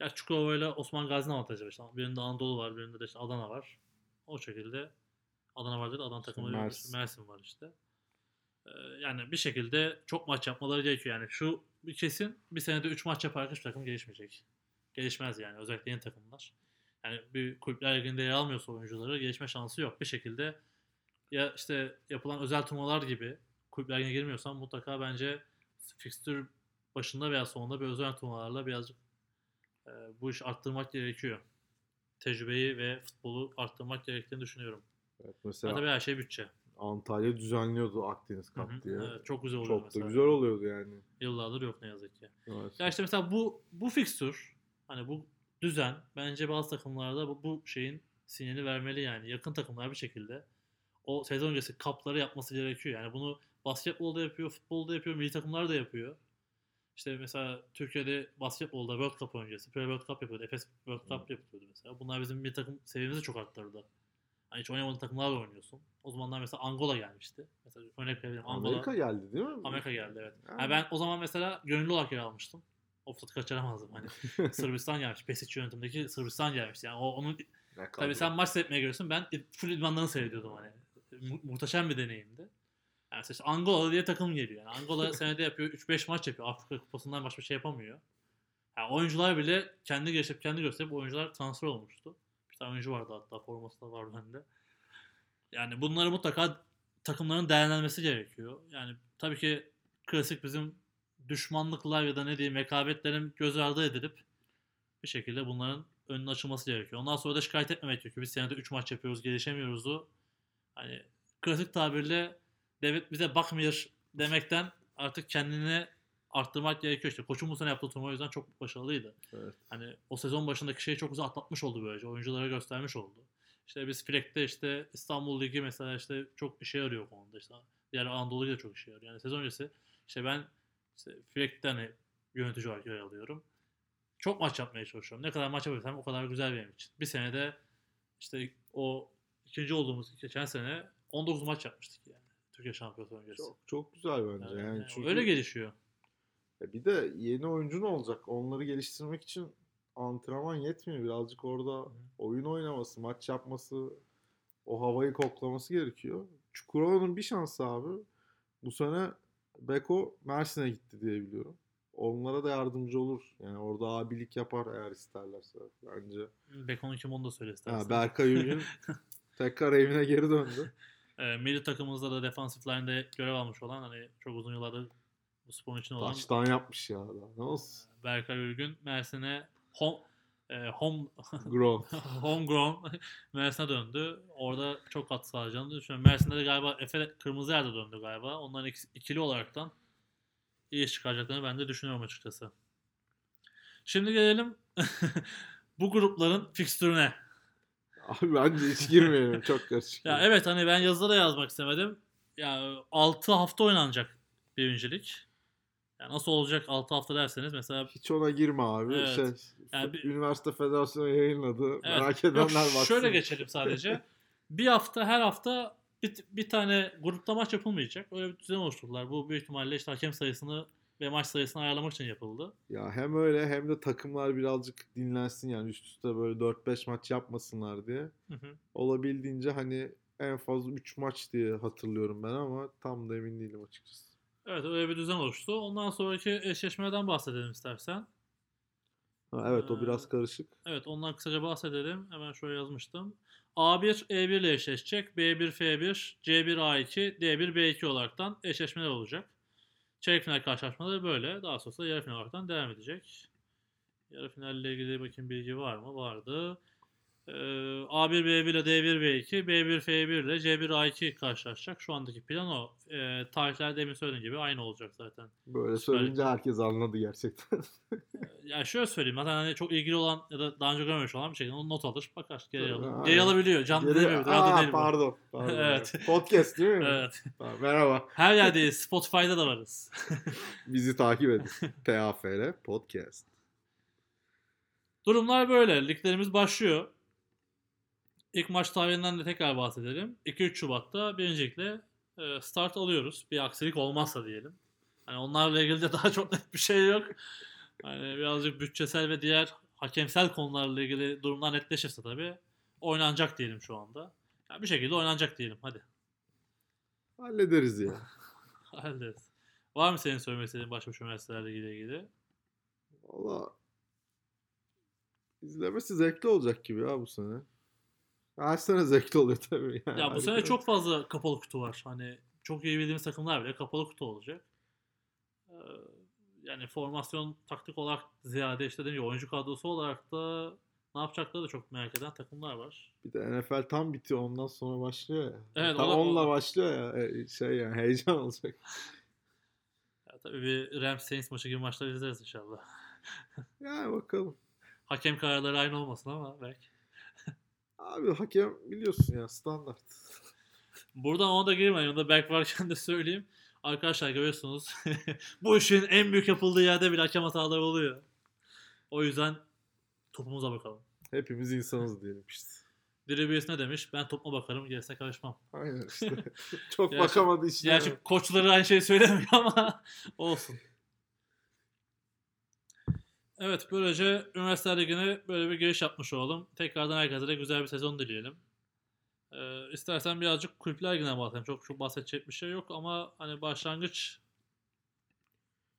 ya Çukurova ile Osman Gazi'nin avantajı var. İşte birinde Anadolu var, birinde de işte Adana var. O şekilde Adana var dedi. Adana takımı. Mersin. Mersin var işte. Ee, yani bir şekilde çok maç yapmaları gerekiyor. Yani şu bir kesin bir senede 3 maç yaparak hiçbir takım gelişmeyecek. Gelişmez yani özellikle yeni takımlar. Yani bir kulüpler liginde yer almıyorsa oyuncuları gelişme şansı yok. Bir şekilde ya işte yapılan özel turnuvalar gibi kulüpler ligine girmiyorsan mutlaka bence fikstür başında veya sonunda bir özel turnuvalarla birazcık e, bu iş arttırmak gerekiyor. Tecrübeyi ve futbolu arttırmak gerektiğini düşünüyorum. Evet, mesela tabii her şey bütçe. Antalya düzenliyordu Akdeniz Cup diye. Evet, çok güzel oluyor Çok mesela. da güzel oluyordu yani. Yıllardır yok ne yazık ki. Evet. Ya işte mesela bu bu fikstür hani bu düzen bence bazı takımlarda bu, bu şeyin sinyali vermeli yani. Yakın takımlar bir şekilde o sezon öncesi kapları yapması gerekiyor. Yani bunu basketbolda yapıyor, futbolda yapıyor, milli takımlar da yapıyor. İşte mesela Türkiye'de basketbolda World Cup öncesi, Pre World Cup yapıyordu, Efes World Cup yapıyordu mesela. Bunlar bizim milli takım seviyemizi çok arttırdı. Hani hiç oynamadığın takımlarla oynuyorsun. O zamanlar mesela Angola gelmişti. Mesela örnek verebilirim. Angola, Amerika geldi değil mi? Amerika geldi evet. Ha. Yani ben o zaman mesela gönüllü olarak yer almıştım. O fırsatı kaçıramazdım hani. <laughs> Sırbistan gelmiş. Pesic yönetimdeki Sırbistan gelmişti. Yani o onun tabii sen maç seyretmeye geliyorsun. Ben full idmanlarını seyrediyordum hani. Mu- muhteşem bir deneyimdi. Yani işte Angola diye takım geliyor. Yani Angola <laughs> senede yapıyor 3-5 maç yapıyor. Afrika Kupası'ndan başka şey yapamıyor. Yani oyuncular bile kendi geliştirip kendi gösterip oyuncular transfer olmuştu. Bir tane oyuncu vardı hatta forması da var bende. Yani bunları mutlaka takımların değerlendirmesi gerekiyor. Yani tabii ki klasik bizim düşmanlıklar ya da ne diyeyim rekabetlerin göz ardı edilip bir şekilde bunların önünün açılması gerekiyor. Ondan sonra da şikayet etmemek gerekiyor. Biz senede 3 maç yapıyoruz, gelişemiyoruz'u. Hani klasik tabirle devlet bize bakmıyor demekten artık kendini arttırmak gerekiyor. İşte koçun bu sene yaptığı turnuva o yüzden çok başarılıydı. Evet. Hani o sezon başındaki şeyi çok güzel atlatmış oldu böylece. Oyunculara göstermiş oldu. İşte biz Fleck'te işte İstanbul Ligi mesela işte çok işe yarıyor konuda. İşte diğer Anadolu Ligi de çok işe yarıyor. Yani sezon öncesi işte ben işte Fleck'te hani yönetici olarak yer alıyorum. Çok maç yapmaya çalışıyorum. Ne kadar maç yapabilirsem o kadar güzel benim için. Bir senede işte o ikinci olduğumuz geçen sene 19 maç yapmıştık yani. Türkiye Şampiyonası öncesi. Çok çok güzel bence. Yani, Yani, yani çünkü öyle gelişiyor. Ya bir de yeni oyuncun olacak. Onları geliştirmek için antrenman yetmiyor. Birazcık orada oyun oynaması, maç yapması, o havayı koklaması gerekiyor. Çukurova'nın bir şansı abi. Bu sene Beko Mersin'e gitti diye biliyorum. Onlara da yardımcı olur. Yani orada abilik yapar eğer isterlerse bence. Beko'nun kim onu da söyle istersen. Ha, Berkay Ünlü <laughs> tekrar evine geri döndü. <laughs> E, milli takımımızda da defensif line'de görev almış olan hani çok uzun yıllardır bu sporun içinde olan Taştan yapmış ya. Daha. Ne olsun? Berkay Ülgün Mersin'e home, e, home <laughs> Grown. homegrown <laughs> Mersin'e döndü. Orada çok katkı sağlayacağını düşünüyorum. Mersin'de de galiba Efe Kırmızı Yerde döndü galiba. Onların ikisi- ikili olaraktan iyi iş çıkaracaklarını ben de düşünüyorum açıkçası. Şimdi gelelim bu grupların fikstürüne. Abi bence hiç girmeyelim. Çok karışık. Ya evet hani ben yazıda da yazmak istemedim. Ya 6 hafta oynanacak birincilik. Ya nasıl olacak 6 hafta derseniz mesela Hiç ona girme abi. Evet. Şey, Yani bir- Üniversite Federasyonu yayınladı. Evet. Merak Yok, edenler baksın. Şöyle geçelim sadece. bir hafta her hafta bir, bir tane grupta maç yapılmayacak. Öyle bir düzen oluşturdular. Bu büyük ihtimalle işte hakem sayısını ve maç sayısını ayarlamak için yapıldı. Ya hem öyle hem de takımlar birazcık dinlensin yani üst üste böyle 4-5 maç yapmasınlar diye. Hı hı. Olabildiğince hani en fazla 3 maç diye hatırlıyorum ben ama tam da emin değilim açıkçası. Evet öyle bir düzen oluştu. Ondan sonraki eşleşmeden bahsedelim istersen. Ha, evet o Ee, biraz karışık. Evet ondan kısaca bahsedelim. Hemen şöyle yazmıştım. A1 E1 ile eşleşecek. B1 F1, C1 A2, D1 B2 olaraktan eşleşmeler olacak. Çeyrek final karşılaşmaları böyle. Daha sonrasında yarı final olaraktan devam edecek. Yarı finalle ilgili bakayım bilgi var mı? Vardı. Ee, A1 B1 ile D1 B2, B1 F1 ile C1 A2 karşılaşacak. Şu andaki plan o. Ee, tarihler demin söylediğim gibi aynı olacak zaten. Böyle Süper söyleyince herkes anladı gerçekten. Ya şöyle söyleyeyim. Zaten hani çok ilgili olan ya da daha önce görmemiş olan bir şekilde onu not alır. Bakar. Geri, alır. Geri alabiliyor. Canlı Geri- Aa, değil pardon. <laughs> pardon. Evet. Podcast değil mi? Evet. Tamam, merhaba. Her yerdeyiz. Spotify'da da varız. <laughs> Bizi takip edin. PAFR Podcast. Durumlar böyle. Liglerimiz başlıyor. İlk maç tarihinden de tekrar bahsedelim. 2-3 Şubat'ta birincilikle e, start alıyoruz. Bir aksilik olmazsa diyelim. Hani onlarla ilgili de <laughs> daha çok net bir şey yok. Hani birazcık bütçesel ve diğer hakemsel konularla ilgili durumlar netleşirse tabii oynanacak diyelim şu anda. Yani bir şekilde oynanacak diyelim. Hadi. Hallederiz ya. <laughs> Hallederiz. Var mı senin söylemek istediğin başka bir üniversitelerle ilgili? Valla izlemesi zevkli olacak gibi ya bu sene. Sene zevkli oluyor tabii. Yani. Ya bu sene çok fazla kapalı kutu var. Hani çok iyi bildiğimiz takımlar bile kapalı kutu olacak. Ee, yani formasyon taktik olarak ziyade işte dediğim gibi oyuncu kadrosu olarak da ne yapacakları da çok merak eden takımlar var. Bir de NFL tam bitiyor ondan sonra başlıyor ya. Evet, tam onunla başlıyor ya. E, Şey yani <laughs> heyecan olacak. Ya tabii bir Rams Saints maçı gibi maçlar izleriz inşallah. Yani bakalım. Hakem kararları aynı olmasın ama belki. Abi hakem biliyorsun ya standart. Buradan ona da girmeyin. Onu da Berk varken de söyleyeyim. Arkadaşlar görüyorsunuz. <laughs> bu işin en büyük yapıldığı yerde bile hakem hataları oluyor. O yüzden topumuza bakalım. Hepimiz insanız diyelim işte. Diri birisi ne demiş? Ben topuma bakarım gerisine karışmam. Aynen işte. <laughs> Çok Gerçi- bakamadı işte. Gerçi koçları aynı şeyi söylemiyor ama <laughs> olsun. Evet böylece Üniversite Ligi'ne böyle bir giriş yapmış olalım. Tekrardan herkese de güzel bir sezon dileyelim. Ee, istersen birazcık Kulüpler Ligi'ne bahsedelim. Çok çok bahsedecek bir şey yok ama hani başlangıç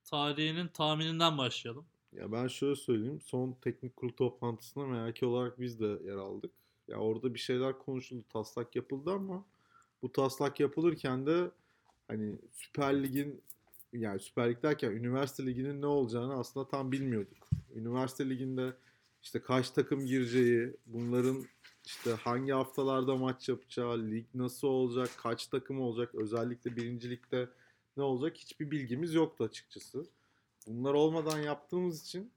tarihinin tahmininden başlayalım. Ya ben şöyle söyleyeyim. Son teknik kurul toplantısına MHK olarak biz de yer aldık. Ya orada bir şeyler konuşuldu. Taslak yapıldı ama bu taslak yapılırken de hani Süper Lig'in yani Süper Lig derken Üniversite Ligi'nin ne olacağını aslında tam bilmiyorduk. Üniversite Ligi'nde işte kaç takım gireceği, bunların işte hangi haftalarda maç yapacağı, lig nasıl olacak, kaç takım olacak, özellikle birincilikte ne olacak hiçbir bilgimiz yoktu açıkçası. Bunlar olmadan yaptığımız için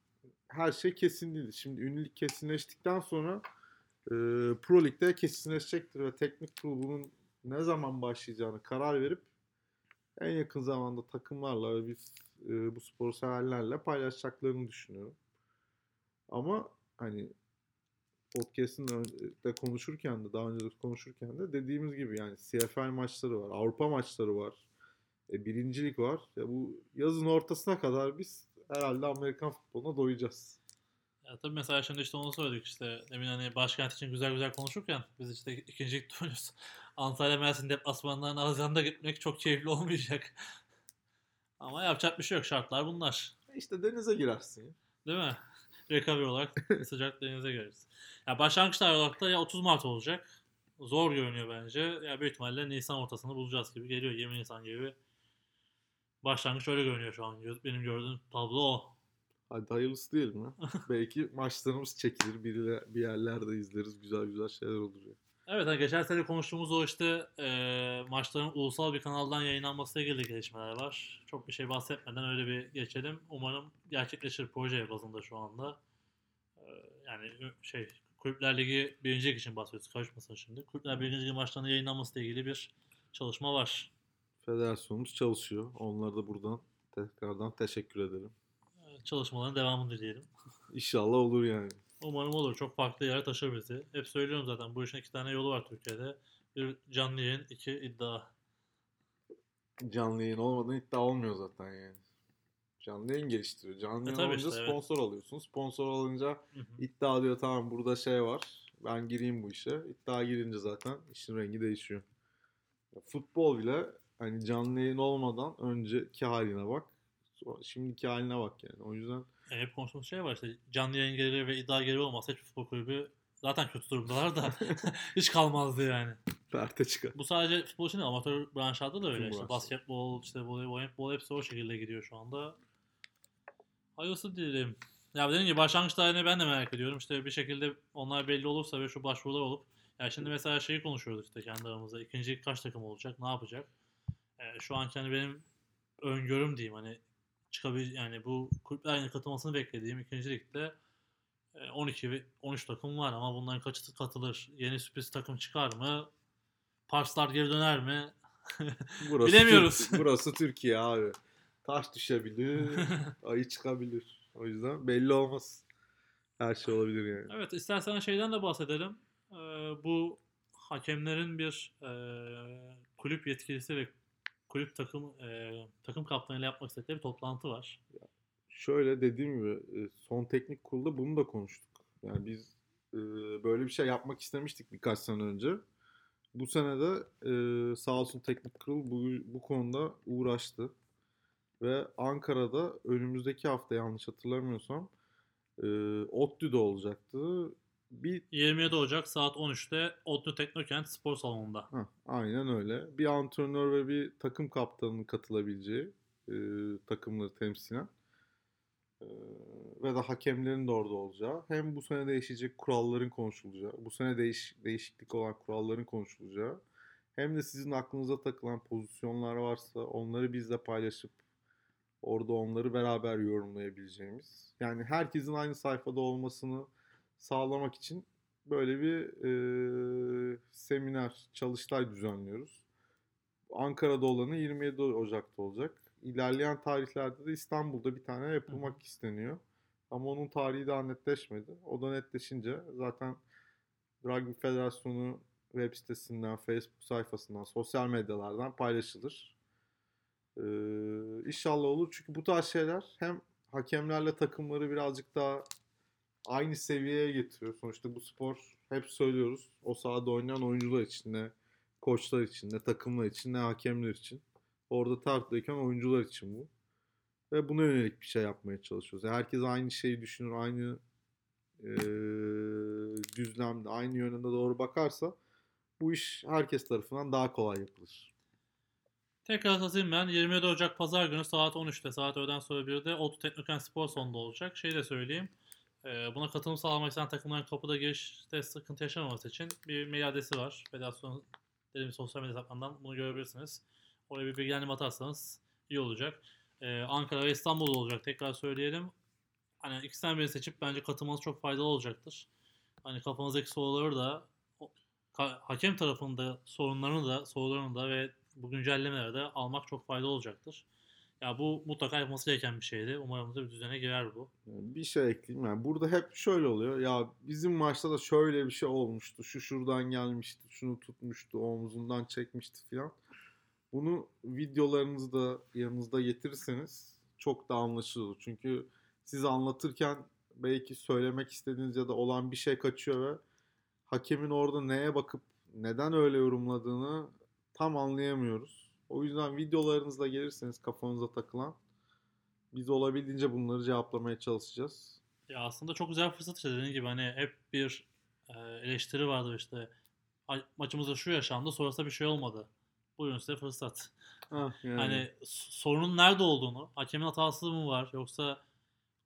her şey kesin değildi. Şimdi ünlülük kesinleştikten sonra e, Pro Lig'de kesinleşecektir ve teknik kurul ne zaman başlayacağını karar verip en yakın zamanda takımlarla ve biz e, bu sporu severlerle paylaşacaklarını düşünüyorum. Ama hani podcast'ın de konuşurken de daha önce de konuşurken de dediğimiz gibi yani CFL maçları var, Avrupa maçları var, e, birincilik var. Ya bu yazın ortasına kadar biz herhalde Amerikan futboluna doyacağız. Ya tabii mesela şimdi işte onu söyledik işte demin hani başkent için güzel güzel konuşurken biz işte ikincilik oynuyoruz. <laughs> Antalya Mersin deplasmanlarına Haziran'da gitmek çok keyifli olmayacak. <laughs> Ama yapacak bir şey yok. Şartlar bunlar. İşte denize girersin. Değil mi? Recovery olarak <laughs> sıcak denize gireriz. Ya başlangıçlar olarak da ya 30 Mart olacak. Zor görünüyor bence. Ya büyük ihtimalle Nisan ortasını bulacağız gibi geliyor. 20 Nisan gibi. Başlangıç öyle görünüyor şu an. Benim gördüğüm tablo o. Hadi hayırlısı diyelim mi? <laughs> Belki maçlarımız çekilir. Bir, bir yerlerde izleriz. Güzel güzel şeyler olur. Ya. Evet hani geçen sene konuştuğumuz o işte e, maçların ulusal bir kanaldan yayınlanmasıyla ilgili gelişmeler var. Çok bir şey bahsetmeden öyle bir geçelim. Umarım gerçekleşir proje bazında şu anda. E, yani şey Kulüpler Ligi birincilik için bahsediyoruz. Karışmasın şimdi. Kulüpler birinci ligi maçlarının yayınlanmasıyla ilgili bir çalışma var. Federasyonumuz çalışıyor. Onlara da buradan tekrardan teşekkür edelim. Çalışmaların devamını dileyelim. İnşallah olur yani. Umarım olur. Çok farklı yere taşır bizi. Hep söylüyorum zaten bu işin iki tane yolu var Türkiye'de. Bir canlı yayın, iki iddia. Canlı yayın olmadan iddia olmuyor zaten yani. Canlı yayın geliştiriyor. Canlı e, yayın olunca işte, sponsor evet. alıyorsun. Sponsor alınca hı hı. iddia diyor tamam burada şey var. Ben gireyim bu işe. İddia girince zaten işin rengi değişiyor. Futbol bile hani canlı yayın olmadan önceki haline bak. Şimdiki haline bak yani. O yüzden e, hep konuştuğumuz şey var işte canlı yayın geliri ve iddia geliri olmasa hiçbir futbol kulübü zaten kötü durumdalar da <laughs> hiç kalmazdı yani. Perte çıkar. Bu sadece futbol için değil amatör branşlarda da öyle. işte basketbol, işte voleybol, handball hepsi o şekilde gidiyor şu anda. Hayırlısı diyelim. Ya dediğim gibi başlangıç tarihini ben de merak ediyorum. İşte bir şekilde onlar belli olursa ve şu başvurular olup ya şimdi mesela şeyi konuşuyoruz işte kendi aramızda. İkinci kaç takım olacak? Ne yapacak? Ee, şu an kendi benim öngörüm diyeyim hani çıkabil yani bu kulüplerin katılmasını beklediğim ikinci ligde 12 ve 13 takım var ama bunların kaçı katılır? Yeni sürpriz takım çıkar mı? Parslar geri döner mi? <laughs> Burası Bilemiyoruz. Türk, burası Türkiye abi. Taş düşebilir, <laughs> ayı çıkabilir. O yüzden belli olmaz. Her şey olabilir yani. Evet istersen şeyden de bahsedelim. Ee, bu hakemlerin bir e, kulüp yetkilisi ve kulüp takım e, takım kaptanıyla yapmak istedikleri bir toplantı var. Şöyle dediğim gibi son teknik kurulda bunu da konuştuk. Yani biz e, böyle bir şey yapmak istemiştik birkaç sene önce. Bu sene de e, sağ olsun teknik kurul bu, bu konuda uğraştı. Ve Ankara'da önümüzdeki hafta yanlış hatırlamıyorsam e, ODTÜ'de olacaktı bir 27 Ocak saat 13'te ODTÜ Teknokent Spor Salonu'nda. Heh, aynen öyle. Bir antrenör ve bir takım kaptanının katılabileceği e, takımları temsilen e, ve de hakemlerin de orada olacağı hem bu sene değişecek kuralların konuşulacağı, bu sene değiş, değişiklik olan kuralların konuşulacağı hem de sizin aklınıza takılan pozisyonlar varsa onları bizle paylaşıp orada onları beraber yorumlayabileceğimiz. Yani herkesin aynı sayfada olmasını sağlamak için böyle bir e, seminer, çalıştay düzenliyoruz. Ankara'da olanı 27 Ocak'ta olacak. İlerleyen tarihlerde de İstanbul'da bir tane yapılmak Hı. isteniyor. Ama onun tarihi daha netleşmedi. O da netleşince zaten Rugby Federasyonu web sitesinden, Facebook sayfasından, sosyal medyalardan paylaşılır. Ee, inşallah olur. Çünkü bu tarz şeyler hem hakemlerle takımları birazcık daha aynı seviyeye getiriyor. Sonuçta bu spor hep söylüyoruz. O sahada oynayan oyuncular için ne koçlar için ne takımlar için ne hakemler için. Orada tartılırken oyuncular için bu. Ve buna yönelik bir şey yapmaya çalışıyoruz. Yani herkes aynı şeyi düşünür, aynı e, düzlemde, aynı yönünde doğru bakarsa bu iş herkes tarafından daha kolay yapılır. Tekrar hatırlayayım ben. 27 Ocak Pazar günü saat 13'te, saat öğleden sonra 1'de Otu Teknoken Spor Son'da olacak. Şey de söyleyeyim. E, buna katılım sağlamak isteyen takımların kapıda girişte sıkıntı yaşamaması için bir mail adresi var. Federasyon dediğim sosyal medya hesaplarından bunu görebilirsiniz. Oraya bir bilgilendirme atarsanız iyi olacak. E, Ankara ve İstanbul'da olacak tekrar söyleyelim. Hani ikisinden birini seçip bence katılmanız çok faydalı olacaktır. Hani kafanızdaki soruları da hakem tarafında sorunlarını da sorularını da ve bu güncellemeleri de almak çok faydalı olacaktır. Ya bu mutlaka yapması gereken bir şeydi. Umarım da bir düzene girer bu. Bir şey ekleyeyim. Yani burada hep şöyle oluyor. Ya bizim maçta da şöyle bir şey olmuştu. Şu şuradan gelmişti. Şunu tutmuştu. Omzundan çekmişti filan. Bunu videolarınızda yanınızda getirirseniz çok da anlaşılır. Çünkü siz anlatırken belki söylemek istediğiniz ya da olan bir şey kaçıyor ve hakemin orada neye bakıp neden öyle yorumladığını tam anlayamıyoruz. O yüzden videolarınızla gelirseniz kafanıza takılan biz olabildiğince bunları cevaplamaya çalışacağız. Ya aslında çok güzel fırsat işte dediğin gibi hani hep bir e, eleştiri vardı işte "Ay, maçımızda şu yaşandı sonrasında bir şey olmadı. Buyurun size fırsat. Ah, yani. Hani sorunun nerede olduğunu, hakemin hatası mı var yoksa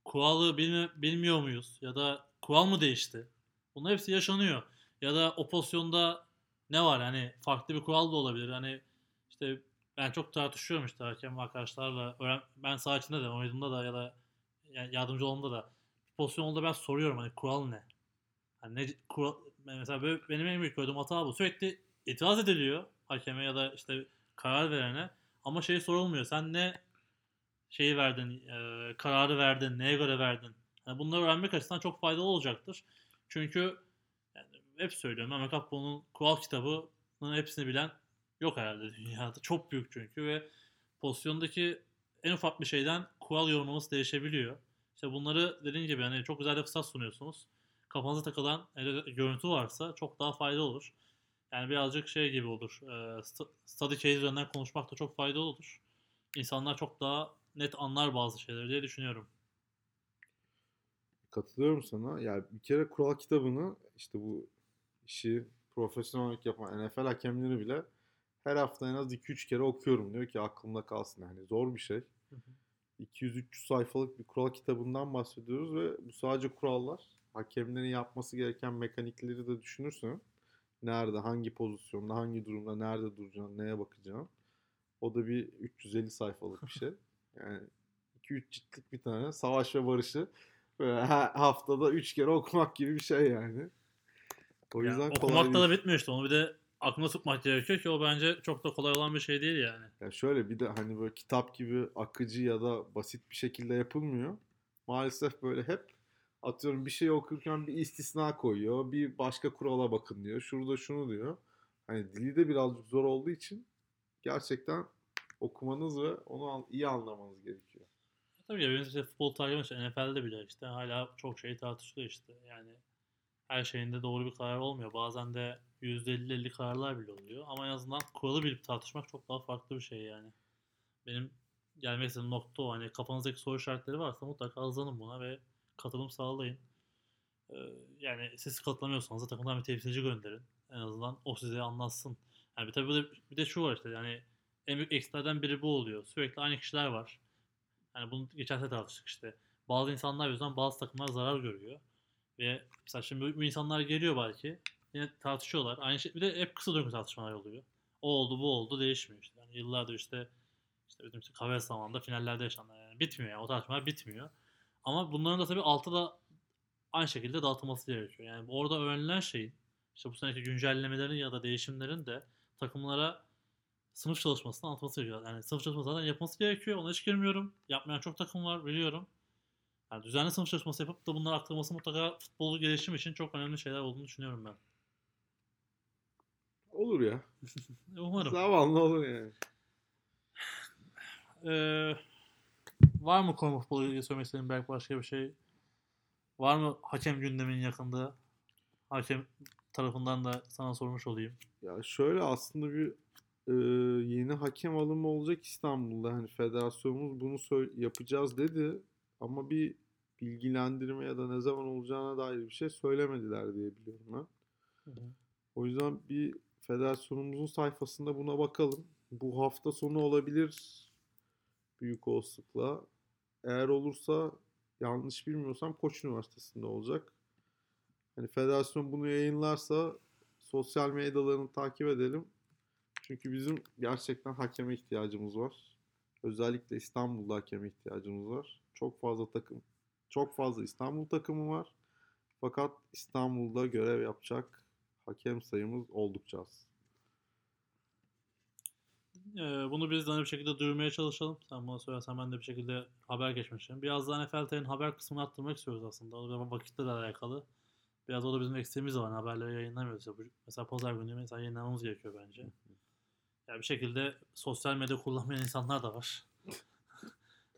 kuralı bilmi- bilmiyor muyuz ya da kural mı değişti? Bunlar hepsi yaşanıyor. Ya da o pozisyonda ne var hani farklı bir kural da olabilir. Hani işte ben çok tartışıyorum işte hakem arkadaşlarla. Öğren ben saha içinde de oynadığımda da ya da ya- yardımcı olduğumda da pozisyon olduğunda ben soruyorum hani kural ne? Hani ne kural mesela böyle benim en büyük gördüğüm hata bu. Sürekli itiraz ediliyor hakeme ya da işte karar verene ama şey sorulmuyor. Sen ne şeyi verdin, e, kararı verdin, neye göre verdin? Yani bunları öğrenmek açısından çok faydalı olacaktır. Çünkü yani hep söylüyorum Mehmet Kaplan'ın kural kitabının hepsini bilen yok herhalde <laughs> dünyada. Çok büyük çünkü ve pozisyondaki en ufak bir şeyden kural yorumlaması değişebiliyor. İşte bunları dediğim gibi hani çok güzel bir fırsat sunuyorsunuz. Kafanıza takılan görüntü varsa çok daha faydalı olur. Yani birazcık şey gibi olur. E, st- study case üzerinden konuşmak da çok faydalı olur. İnsanlar çok daha net anlar bazı şeyleri diye düşünüyorum. Katılıyorum sana. Yani bir kere kural kitabını işte bu işi profesyonel olarak yapan NFL hakemleri bile her hafta en az 2-3 kere okuyorum diyor ki aklımda kalsın. Yani zor bir şey. 200-300 sayfalık bir kural kitabından bahsediyoruz ve bu sadece kurallar. Hakemlerin yapması gereken mekanikleri de düşünürsen nerede, hangi pozisyonda, hangi durumda, nerede duracaksın, neye bakacaksın. O da bir 350 sayfalık bir şey. <laughs> Yani 2-3 ciltlik bir tane savaş ve barışı her haftada 3 kere okumak gibi bir şey yani. O Yani yüzden kolay okumakta da bitmiyor işte. Onu bir de aklına tutmak gerekiyor ki o bence çok da kolay olan bir şey değil yani. Ya şöyle bir de hani böyle kitap gibi akıcı ya da basit bir şekilde yapılmıyor. Maalesef böyle hep atıyorum bir şey okurken bir istisna koyuyor. Bir başka kurala bakın diyor. Şurada şunu diyor. Hani dili de birazcık zor olduğu için gerçekten okumanız ve onu iyi anlamanız gerekiyor. Tabii ya benim işte futbol takibim işte NFL'de bile işte hala çok şey tartışılıyor işte. Yani her şeyinde doğru bir karar olmuyor. Bazen de %50-50 kararlar bile oluyor. Ama en azından kuralı bilip tartışmak çok daha farklı bir şey yani. Benim gelmek istediğim nokta o. Hani kafanızdaki soru işaretleri varsa mutlaka hızlanın buna ve katılım sağlayın. Ee, yani siz katılamıyorsanız da takımdan bir temsilci gönderin. En azından o size anlatsın. Yani tabii bir de, bir de şu var işte yani en büyük eksilerden biri bu oluyor. Sürekli aynı kişiler var. Yani bunu geçen sene tartıştık işte. Bazı insanlar yüzünden bazı takımlar zarar görüyor. Ve mesela şimdi bu insanlar geliyor belki. Yine tartışıyorlar. Aynı şey. Bir de hep kısa döngü tartışmalar oluyor. O oldu bu oldu değişmiyor işte. Yani yıllardır işte işte bizim işte kahve zamanında finallerde yaşandı. Yani bitmiyor yani o tartışmalar bitmiyor. Ama bunların da tabii altı da aynı şekilde dağıtılması gerekiyor. Yani orada öğrenilen şeyin işte bu seneki güncellemelerin ya da değişimlerin de takımlara sınıf çalışmasını anlatması gerekiyor. Yani sınıf çalışması zaten yapması gerekiyor. Ona hiç girmiyorum. Yapmayan çok takım var biliyorum. Yani düzenli sınıf çalışması yapıp da bunları aktarması mutlaka futbolu gelişim için çok önemli şeyler olduğunu düşünüyorum ben. Olur ya. Umarım. Zamanla olur yani. Ee, var mı konu futbolu ilgili söylemek istediğin belki başka bir şey? Var mı hakem gündemin yakında? Hakem tarafından da sana sormuş olayım. Ya şöyle aslında bir e, yeni hakem alımı olacak İstanbul'da. Hani federasyonumuz bunu sö- yapacağız dedi ama bir bilgilendirme ya da ne zaman olacağına dair bir şey söylemediler diye biliyorum ben. O yüzden bir federasyonumuzun sayfasında buna bakalım. Bu hafta sonu olabilir büyük olasılıkla. Eğer olursa yanlış bilmiyorsam Koç Üniversitesi'nde olacak. Hani federasyon bunu yayınlarsa sosyal medyalarını takip edelim. Çünkü bizim gerçekten hakeme ihtiyacımız var. Özellikle İstanbul'da hakeme ihtiyacımız var. Çok fazla takım, çok fazla İstanbul takımı var. Fakat İstanbul'da görev yapacak hakem sayımız oldukça az. Ee, bunu biz de hani bir şekilde duyurmaya çalışalım. Sen bana söylersen ben de bir şekilde haber geçmişim. Biraz daha NFL'nin haber kısmını arttırmak istiyoruz aslında. O da vakitle de alakalı. Biraz o da bizim eksiğimiz var. Haberleri yayınlamıyoruz. Mesela pazar günü mesela yayınlamamız gerekiyor bence. Ya bir şekilde sosyal medya kullanmayan insanlar da var. <laughs>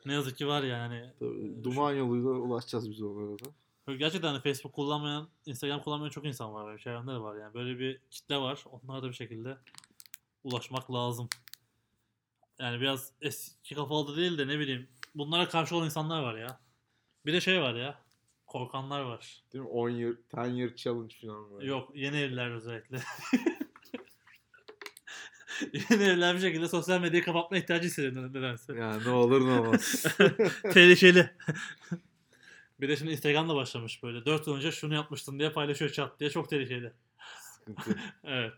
ne yazık ki var yani. Tabii, duman yoluyla ulaşacağız biz onlara da. Böyle Gerçekten hani Facebook kullanmayan, Instagram kullanmayan çok insan var. Böyle çevremde de var yani. Böyle bir kitle var. Onlara da bir şekilde ulaşmak lazım. Yani biraz eski kafalı değil de ne bileyim. Bunlara karşı olan insanlar var ya. Bir de şey var ya. Korkanlar var. Değil mi? 10 year, 10 year challenge falan böyle. Yok yeni evliler özellikle. <laughs> yeni evliler bir şekilde sosyal medyayı kapatma ihtiyacı hissediyor nedense. Ya ne olur ne olmaz. <laughs> Tehlikeli. Bir de şimdi Instagram'da başlamış böyle. 4 yıl önce şunu yapmıştın diye paylaşıyor chat diye. Çok tehlikeli. Sıkıntı. <laughs> Evet.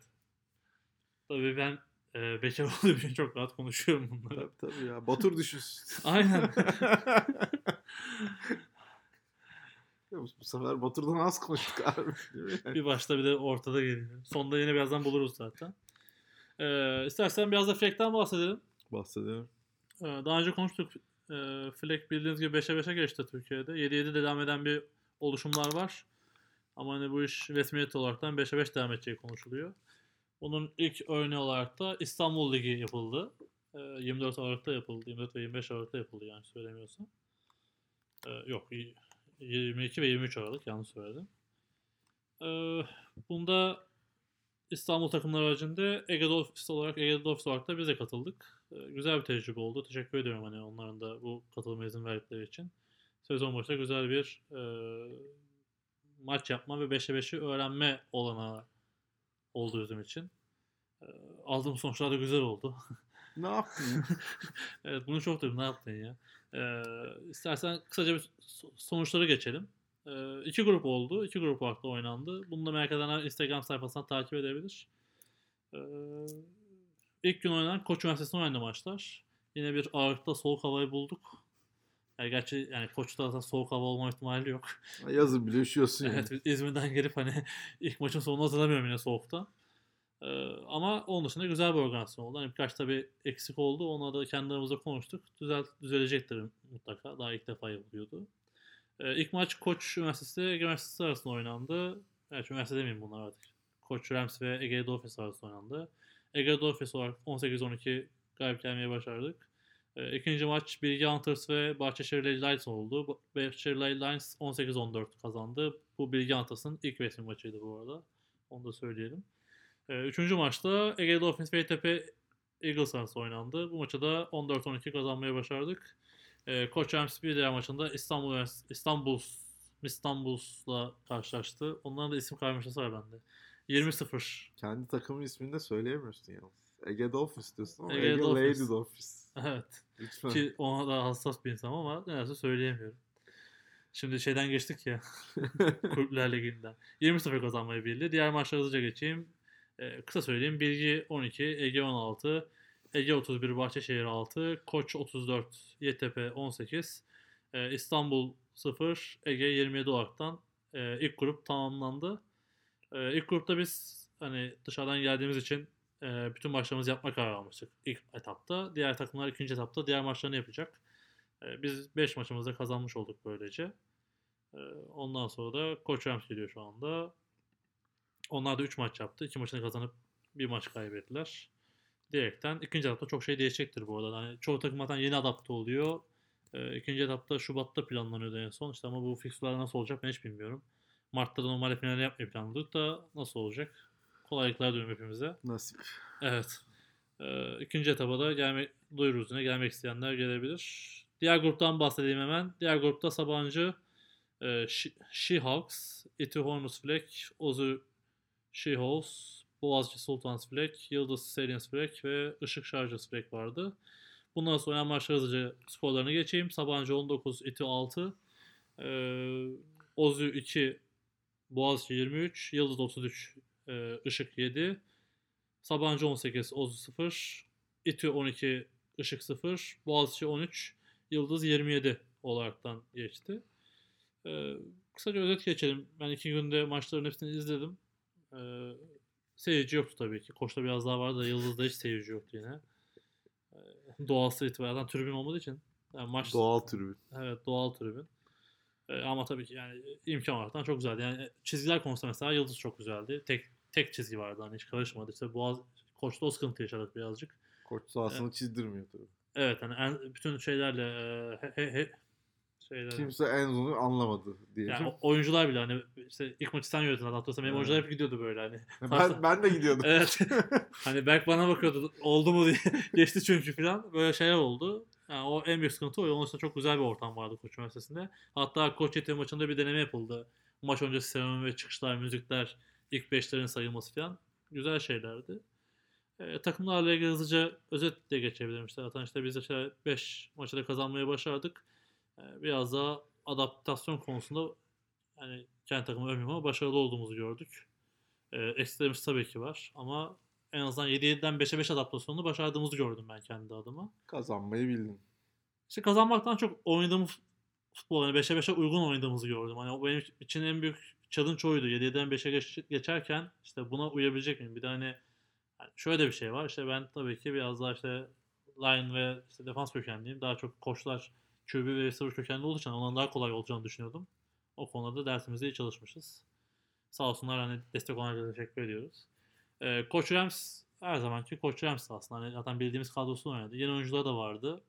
Tabii ben e, bekar olduğum için çok rahat konuşuyorum bunları. tabii tabii ya. Batur düşünsün. <laughs> Aynen. <laughs> Ya bu, sefer Batur'dan az konuştuk abi. Mi? bir başta bir de ortada geliyor. Sonda yine birazdan buluruz zaten. Ee, istersen biraz da Fleck'ten bahsedelim. Bahsedelim. Ee, daha önce konuştuk. Ee, Fleck bildiğiniz gibi 5'e 5'e geçti Türkiye'de. 7-7 de devam eden bir oluşumlar var. Ama hani bu iş resmiyet olaraktan 5'e 5 devam edeceği konuşuluyor. Bunun ilk örneği olarak da İstanbul Ligi yapıldı. Ee, 24 Aralık'ta yapıldı. 24 ve 25 Aralık'ta yapıldı yani söylemiyorsam. Ee, yok y- 22 ve 23 Aralık yanlış söyledim. Ee, bunda İstanbul takımları haricinde Ege Dolphins olarak Ege Dolphins olarak da biz de katıldık. Ee, güzel bir tecrübe oldu. Teşekkür ediyorum hani onların da bu katılıma izin verdikleri için. Sezon başında güzel bir e, maç yapma ve 5'e 5'i öğrenme olanağı oldu bizim için. Ee, aldığım sonuçlar da güzel oldu. Ne yaptın? <laughs> evet bunu çok duydum. Ne yaptın ya? Ee, istersen kısaca bir so- sonuçları geçelim. Ee, iki grup oldu. İki grup da oynandı. Bunu da merak edenler Instagram sayfasından takip edebilir. Ee, ilk gün oynanan Koç Üniversitesi'nde oynanan maçlar. Yine bir ağırlıkta soğuk havayı bulduk. Yani gerçi yani Koç'ta zaten soğuk hava olma ihtimali yok. Yazın bile üşüyorsun yani. Evet İzmir'den gelip hani ilk maçın sonunu hatırlamıyorum yine soğukta. Ee, ama onun dışında güzel bir organizasyon oldu. Hani birkaç tabii eksik oldu. Onları da kendi aramızda konuştuk. Düzel, düzelecektir mutlaka. Daha ilk defa yapılıyordu. Ee, ilk maç Koç Üniversitesi Ege Üniversitesi arasında oynandı. Evet üniversite demeyeyim bunlar artık. Koç Rams ve Ege Dolphins arasında oynandı. Ege Dolphins olarak 18-12 galip gelmeye başardık. Ee, ikinci maç Bilgi Hunters ve Bahçeşehir Lions oldu. Bahçeşehir Lions 18-14 kazandı. Bu Bilgi Hunters'ın ilk resmi maçıydı bu arada. Onu da söyleyelim. Ee, üçüncü maçta Ege Dolphins ve ETP Eagles arasında oynandı. Bu maçı da 14-12 kazanmayı başardık. Ee, Koç diğer maçında İstanbul İstanbul İstanbul'la karşılaştı. Onların da isim karmaşası var bende. 20-0. Kendi takımın ismini de söyleyemiyorsun yalnız. Ege Dolphins diyorsun ama Ege Ege, Dolphins. Lady Dolphins. Evet. Lütfen. Ki ona da hassas bir insanım ama nedense söyleyemiyorum. Şimdi şeyden geçtik ya. <laughs> Kulüpler Ligi'nden. 20-0 kazanmayı bildi. Diğer maçlara hızlıca geçeyim. Ee, kısa söyleyeyim. Bilgi 12, Ege 16, Ege 31, Bahçeşehir 6, Koç 34, YTP 18, Ee, İstanbul 0, Ege 27 olaraktan e, ilk grup tamamlandı. Ee, ilk grupta biz hani dışarıdan geldiğimiz için e, bütün maçlarımızı yapma kararı almıştık ilk etapta. Diğer takımlar ikinci etapta diğer maçlarını yapacak. E, biz 5 maçımızda kazanmış olduk böylece. E, ondan sonra da Koç Rams geliyor şu anda. Onlar da 3 maç yaptı. 2 maçını kazanıp bir maç kaybettiler. Diyerekten ikinci etapta çok şey değişecektir bu arada. Yani çoğu takım zaten yeni adapte oluyor. E, ikinci etapta Şubat'ta planlanıyordu en son. İşte ama bu fixture'lar nasıl olacak ben hiç bilmiyorum. Mart'ta da normalde finali yapmayı planladık da nasıl olacak? Kolaylıklar diliyorum hepimize. Nasip. Evet. Ee, ikinci etaba da gelmek, duyururuz yine. Gelmek isteyenler gelebilir. Diğer gruptan bahsedeyim hemen. Diğer grupta Sabancı, e, She- She-Hawks, Iti Hornets Flag, Ozu She-Hawks, Boğaziçi Sultans Flag, Yıldız Salients Flag ve Işık Chargers Flag vardı. Bundan sonra oynanan maçlar hızlıca skorlarını geçeyim. Sabancı 19, Iti 6, ee, Ozu 2, Boğaziçi 23, Yıldız 33, e, Işık 7, Sabancı 18, Ozu 0, İTÜ 12, Işık 0, Boğaziçi 13, Yıldız 27 olaraktan geçti. Ee, kısaca özet geçelim. Ben iki günde maçların hepsini izledim. Ee, seyirci yoktu tabii ki. Koç'ta biraz daha vardı da Yıldız'da hiç seyirci yoktu yine. Ee, Doğası itibaren tribün olmadığı için. Yani maç Doğal tribün. Evet doğal tribün. Ee, ama tabii ki yani imkan olarak çok güzeldi. Yani çizgiler konusunda mesela Yıldız çok güzeldi. Tek tek çizgi vardı hani hiç karışmadı. İşte Boğaz koçta o sıkıntı yaşadık birazcık. Koç sahasını çizdirmiyor tabii. Evet hani en, bütün şeylerle e, he, he, he, şeylerle, Kimse Enzo'nu anlamadı diyelim. yani oyuncular bile hani işte ilk maçı sen yönetin hatırlıyorsan benim Evet. oyuncular hep gidiyordu böyle hani. <laughs> ben, ben de gidiyordum. <laughs> Evet. <laughs> hani Berk bana bakıyordu oldu mu diye geçti çünkü falan böyle şeyler oldu. Yani o en büyük sıkıntı o. Onun için çok güzel bir ortam vardı Koç Üniversitesi'nde. Hatta Koç Yeti maçında bir deneme yapıldı. Maç öncesi seremoni ve çıkışlar, müzikler, ilk beşlerin sayılması falan. Güzel şeylerdi. E, takımlarla ilgili hızlıca özetle geçebilirim. İşte zaten işte biz de 5 maçı da kazanmayı başardık. E, biraz daha adaptasyon konusunda yani kendi takımı övmüyorum ama başarılı olduğumuzu gördük. E, eksilerimiz tabii ki var ama en azından 7-7'den 5'e 5 adaptasyonunu başardığımızı gördüm ben kendi adıma. Kazanmayı bildin. İşte kazanmaktan çok oynadığımız futbol yani 5'e 5'e uygun oynadığımızı gördüm. Hani o benim için en büyük challenge oydu. 7'den 5'e geç, geçerken işte buna uyabilecek miyim? Bir de hani yani şöyle de bir şey var. İşte ben tabii ki biraz daha işte line ve işte defans kökenliyim. Daha çok koçlar QB ve receiver kökenli olduğu için ondan daha kolay olacağını düşünüyordum. O konuda dersimizde iyi çalışmışız. Sağ olsunlar hani destek olarak teşekkür ediyoruz. Ee, Koç Rams her zamanki Koç Rams aslında. Hani zaten bildiğimiz kadrosunu oynadı. Yeni oyuncular da vardı.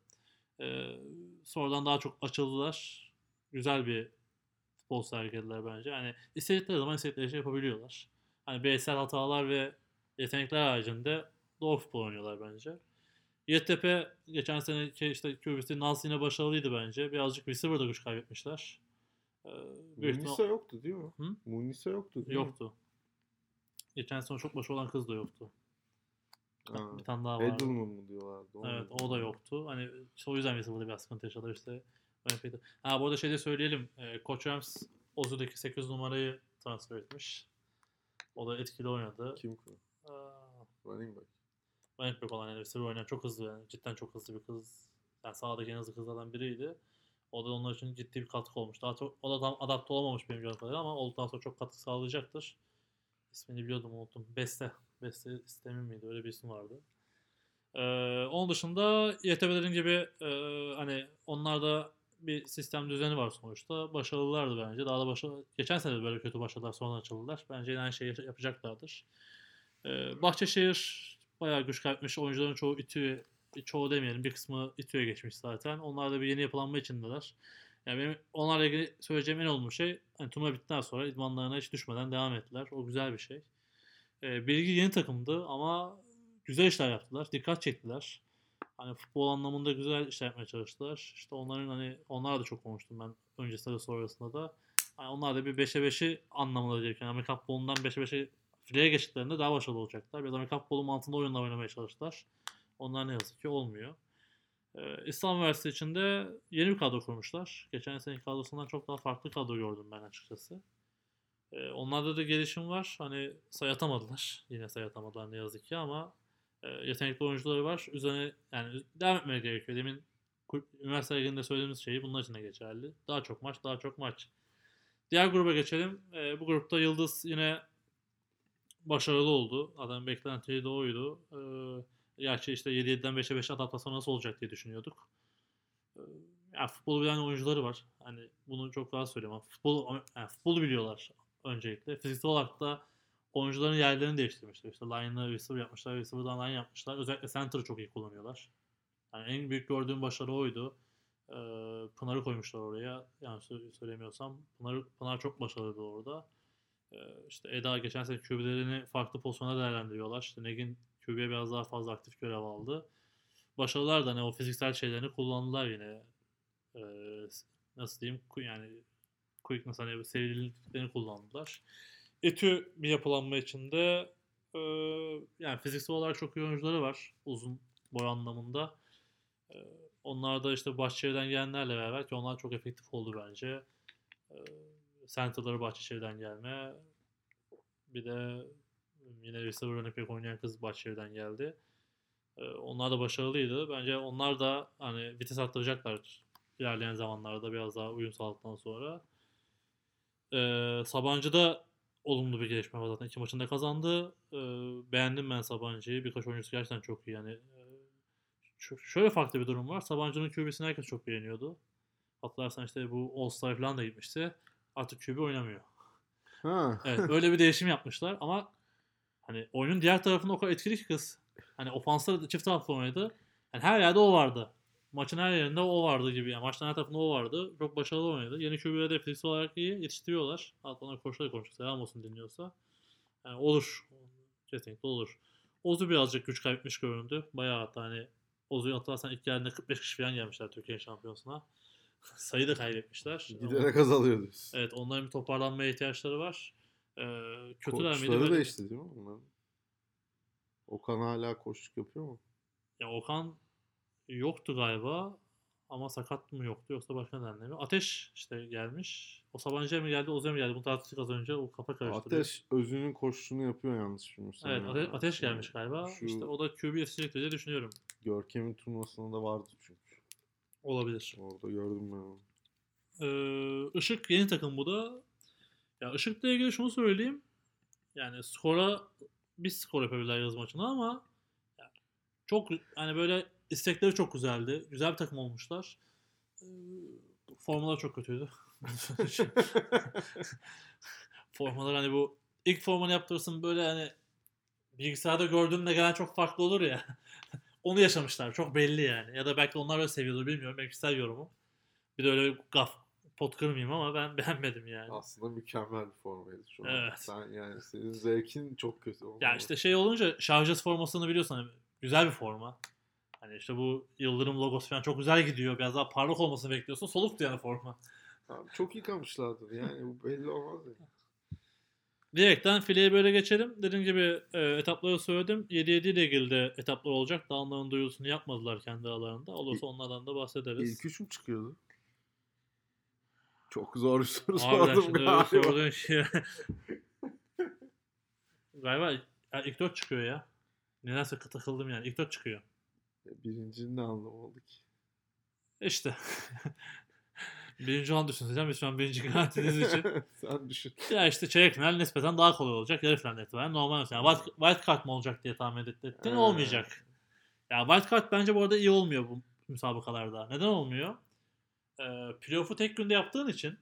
Ee, sonradan daha çok açıldılar. Güzel bir futbol sergilediler bence. Hani istedikleri zaman istedikleri şey yapabiliyorlar. Hani bireysel hatalar ve yetenekler haricinde doğru futbol oynuyorlar bence. Yeditepe geçen seneki işte QB'si Nals yine başarılıydı bence. Birazcık receiver'da güç kaybetmişler. Ee, Munisa yoktu değil mi? Hı? Munisa yoktu değil mi? Yoktu. Geçen sene çok başarılı olan kız da yoktu. Ha. Bir tane daha vardı. Edelman mı diyorlardı? Evet o da yoktu. Hani işte o yüzden Receiver'da biraz sıkıntı yaşadılar işte. Olimpiyat'ta. Ha bu arada şey de söyleyelim. E, Koç Rams Ozu'daki 8 numarayı transfer etmiş. O da etkili oynadı. Kim ki? Running back. Running back olan yani receiver oynayan çok hızlı yani. Cidden çok hızlı bir kız. Yani sahadaki en hızlı kızlardan biriydi. O da onlar için ciddi bir katkı olmuş. Daha çok, o da tam adapte olamamış benim gördüğüm kadarıyla ama olduktan sonra çok katkı sağlayacaktır. İsmini biliyordum unuttum. Beste. Beste sistemi miydi? Öyle bir isim vardı. Ee, onun dışında YTB'lerin gibi e, hani onlarda bir sistem düzeni var sonuçta. Başarılılardı bence. Daha da başarılı. Geçen sene böyle kötü başladılar sonra açıldılar. Bence aynı şeyi yapacaklardır. Ee, Bahçeşehir bayağı güç kaybetmiş. Oyuncuların çoğu İTÜ'ye, çoğu demeyelim bir kısmı İTÜ'ye geçmiş zaten. Onlar da bir yeni yapılanma içindeler. Yani benim onlarla ilgili söyleyeceğim en olumlu şey hani turnuva bittikten sonra idmanlarına hiç düşmeden devam ettiler. O güzel bir şey. Ee, Bilgi yeni takımdı ama güzel işler yaptılar. Dikkat çektiler. Hani futbol anlamında güzel işler yapmaya çalıştılar. İşte onların hani onlarla da çok konuştum ben öncesinde de sonrasında da. Hani onlar da bir 5'e 5'i anlamında gelirken Amerikan futbolundan 5'e 5'e fileye geçtiklerinde daha başarılı olacaklar. Biraz Amerikan futbolu mantığında oyunla oynamaya çalıştılar. Onlar ne yazık ki olmuyor. Ee, İslam Üniversitesi içinde yeni bir kadro kurmuşlar. Geçen seneki kadrosundan çok daha farklı kadro gördüm ben açıkçası. Ee, onlarda da gelişim var. Hani sayı atamadılar. <laughs> Yine sayı atamadılar ne yazık ki ama e, yetenekli oyuncuları var. Üzerine yani devam etmeye gerekiyor. Demin üniversite liginde söylediğimiz şeyi bunlar için de geçerli. Daha çok maç, daha çok maç. Diğer gruba geçelim. Ee, bu grupta Yıldız yine başarılı oldu. Adam beklentiyi de oydu. Ee, gerçi işte 7-7'den 5'e 5 adaptasyon nasıl olacak diye düşünüyorduk. Ee, ya futbolu bilen oyuncuları var. Hani bunu çok daha söylüyorum. Ama Futbol, yani futbolu biliyorlar öncelikle. Fiziksel olarak da oyuncuların yerlerini değiştirmişler. İşte line'ı receiver yapmışlar, receiver'dan line yapmışlar. Özellikle center'ı çok iyi kullanıyorlar. Yani en büyük gördüğüm başarı oydu. Ee, Pınar'ı koymuşlar oraya. Yani söylemiyorsam Pınar, Pınar çok başarılıydı orada. Ee, işte Eda geçen sene QB'lerini farklı pozisyona değerlendiriyorlar. İşte Negin QB'ye biraz daha fazla aktif görev aldı. Başarılar da hani o fiziksel şeylerini kullandılar yine. Ee, nasıl diyeyim yani quickness hani sevdiklerini kullandılar. Etü bir yapılanma içinde e, yani fiziksel olarak çok iyi oyuncuları var uzun boy anlamında. E, onlar da işte Bahçeşehir'den gelenlerle beraber ki onlar çok efektif oldu bence. E, Center'ları Bahçeşehir'den gelme. Bir de yine receiver pek oynayan kız Bahçeşehir'den geldi. E, onlar da başarılıydı. Bence onlar da hani vites arttıracaklar ilerleyen zamanlarda biraz daha uyum sağladıktan sonra. E, Sabancı'da olumlu bir gelişme var zaten. İki maçında kazandı. E, beğendim ben Sabancı'yı. Birkaç oyuncusu gerçekten çok iyi. Yani e, şöyle farklı bir durum var. Sabancı'nın QB'sini herkes çok beğeniyordu. Hatırlarsan işte bu All Star falan da gitmişti. Artık QB oynamıyor. Ha. Evet öyle bir değişim yapmışlar ama hani oyunun diğer tarafında o kadar etkili ki kız. Hani ofansları da çift taraflı oynadı. Yani her yerde o vardı. Maçın her yerinde o vardı gibi. Yani maçın her tarafında o vardı. Çok başarılı oynadı. Yeni QB'leri de fiziksel olarak iyi yetiştiriyorlar. Hatta onlar koçlar konuşuyor. Selam olsun dinliyorsa. Yani olur. Kesinlikle olur. Ozu birazcık güç kaybetmiş göründü. Bayağı hatta hani Ozu'yu hatırlarsan ilk geldiğinde 45 kişi falan gelmişler Türkiye şampiyonasına. Sayı da kaybetmişler. Giderek azalıyor diyorsun. Evet onların bir toparlanmaya ihtiyaçları var. Ee, kötüler miydi? Koçları Böyle- değişti değil mi onların? Okan hala koçluk yapıyor mu? Ya Okan yoktu galiba ama sakat mı yoktu yoksa başka nedenle mi? Ateş işte gelmiş. O Sabancı'ya mı geldi, Ozu'ya mı geldi? Bunu tartıştık az önce. O kafa karıştırıyor. Ateş özünün koçluğunu yapıyor yanlış bilmiyorsam. Evet ya. Ate- Ateş Yani gelmiş galiba. Şu İşte o da QB yetişecektir diye düşünüyorum. Görkem'in turnuvasında da vardı çünkü. Olabilir. Orada gördüm ben onu. Ee, Işık yeni takım bu da. Ya Işık'la ilgili şunu söyleyeyim. Yani skora bir skor yapabilirler yaz maçına ama ya çok hani böyle istekleri çok güzeldi. Güzel bir takım olmuşlar. Ee, formalar çok kötüydü. <laughs> Formalar hani bu ilk formanı yaptırırsın böyle hani bilgisayarda gördüğünle gelen çok farklı olur ya. Onu yaşamışlar. Çok belli yani. Ya da belki onlar böyle seviyordur bilmiyorum. Benim kişisel yorumum. Bir de öyle gaf pot kırmayayım ama ben beğenmedim yani. Aslında mükemmel bir formaydı şu an. Evet. Sen yani senin zevkin çok kötü. olmalı. Ya işte şey olunca şarjız formasını biliyorsun hani güzel bir forma. Hani işte bu Yıldırım logosu falan çok güzel gidiyor. Biraz daha parlak olmasını bekliyorsun. Soluktu yani forma. Abi çok yıkamışlardır yani bu belli olmaz ya. Diyerekten fileye böyle geçelim. Dediğim gibi e, etapları söyledim. 7-7 ile ilgili de etaplar olacak. Daha onların duyurusunu yapmadılar kendi aralarında. Olursa onlardan da bahsederiz. İlk üç mü çıkıyordu? Çok zor bir soru Harbiden sordum galiba. sorduğun şey. <laughs> galiba ya ilk 4 çıkıyor ya. Nedense takıldım yani. İlk 4 çıkıyor. Birincinin ne anlamı oldu ki? İşte. <laughs> birinci olan düşünseceğim. Biz şu an birinci garantiniz <laughs> için. Sen düşün. Ya işte çeyrek final nispeten daha kolay olacak. Yarı final itibaren normal. Yani white, white card mı olacak diye tahmin ettin. Olmayacak. Ya white card bence bu arada iyi olmuyor bu müsabakalarda. Neden olmuyor? Ee, playoff'u tek günde yaptığın için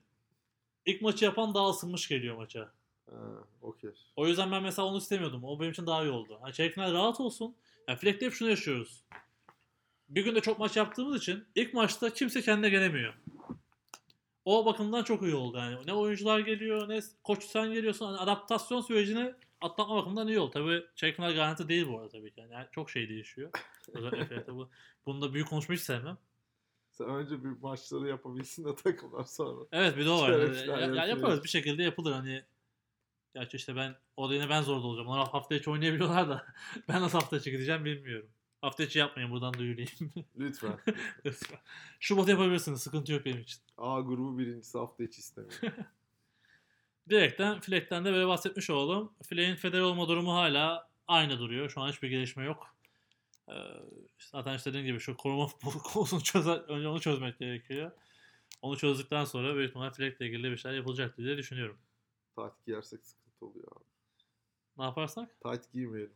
ilk maçı yapan daha ısınmış geliyor maça. Ha, okey. O yüzden ben mesela onu istemiyordum. O benim için daha iyi oldu. Hani çeyrek final rahat olsun. Yani Fleck'te hep şunu yaşıyoruz. Bir günde çok maç yaptığımız için ilk maçta kimse kendine gelemiyor. O bakımdan çok iyi oldu yani. Ne oyuncular geliyor ne koç sen geliyorsun. Hani adaptasyon sürecini atlatma bakımından iyi oldu. Tabii çeyrek final garanti değil bu arada tabii ki. Yani çok şey değişiyor. Özellikle bu. <laughs> Bunu da büyük konuşmayı hiç sevmem. Sen önce bir maçları yapabilsin de takımlar sonra. Evet bir de o var. Ya, ya- yaparız bir şekilde yapılır hani. Gerçi işte ben orada yine ben zorda olacağım. Onlar hafta içi oynayabiliyorlar da <laughs> ben nasıl hafta içi gideceğim bilmiyorum. Hafta içi yapmayın buradan duyurayım. <laughs> Lütfen. <laughs> Lütfen. Şubat yapabilirsiniz. Sıkıntı yok benim için. A grubu birincisi hafta içi istemiyorum. <laughs> Direkten Fleck'ten de böyle bahsetmiş olalım. Fleck'in feder olma durumu hala aynı duruyor. Şu an hiçbir gelişme yok. Ee, zaten işte dediğim gibi şu koruma konusunu çözer, önce onu çözmek gerekiyor. Onu çözdükten sonra büyük ihtimalle Fleck'le ilgili bir şeyler yapılacaktır diye düşünüyorum. Tight giyersek sıkıntı oluyor abi. Ne yaparsak? Tight giymeyelim.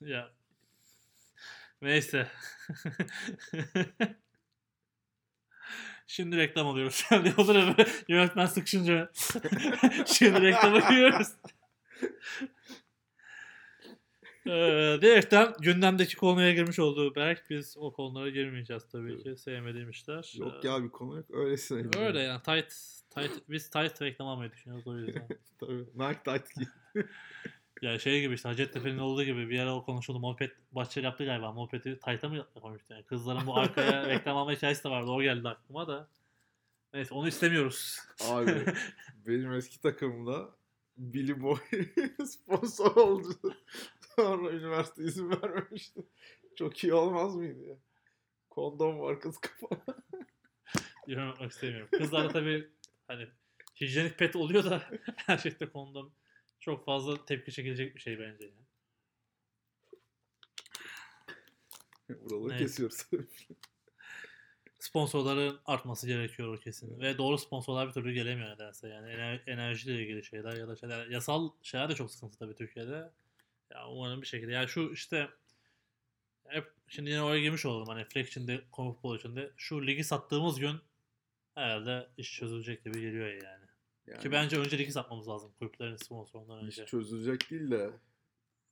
Ya. Neyse. Şimdi reklam alıyoruz. Yani olur ya yönetmen sıkışınca. <laughs> Şimdi reklama giriyoruz. Ee, direkten gündemdeki konuya girmiş olduğu Berk. Biz o konulara girmeyeceğiz tabii ki. Sevmediğim işler. Yok Ee, ya bir konu yok. Öylesine. Öyle yani tight, tight, biz tight reklam almayı düşünüyoruz o yüzden. <laughs> Tabii. Nike tight. <laughs> Ya şey gibi işte Hacettepe'nin olduğu gibi bir ara o konuşuldu. Moped Bahçeli yaptı galiba. Moped'i Tayt'a mı koymuştu? Yani kızların bu arkaya <laughs> reklam alma hikayesi de vardı. O geldi aklıma da. Neyse onu istemiyoruz. Abi <laughs> benim eski takımda Billy Boy <laughs> sponsor oldu. Sonra üniversite izin vermemişti. Çok iyi olmaz mıydı ya? Kondom var kız kafana. Yorum yapmak istemiyorum. Kızlarda tabii hani hijyenik pet oluyor da her şeyde kondom çok fazla tepki çekilecek bir şey bence. Yani. Buraları Evet. kesiyoruz. <laughs> Sponsorların artması gerekiyor o kesin. Ve doğru sponsorlar bir türlü gelemiyor nedense. Yani ener- enerjiyle ilgili şeyler ya da şeyler. Yasal şeyler de çok sıkıntı tabii Türkiye'de. Ya umarım bir şekilde. Yani şu işte hep şimdi yine oraya girmiş olalım hani Fleck için de Futbol için de şu ligi sattığımız gün herhalde iş çözülecek gibi geliyor yani. Yani Ki bence önce ligi satmamız lazım kulüplerin sponsorundan iş önce. çözülecek değil de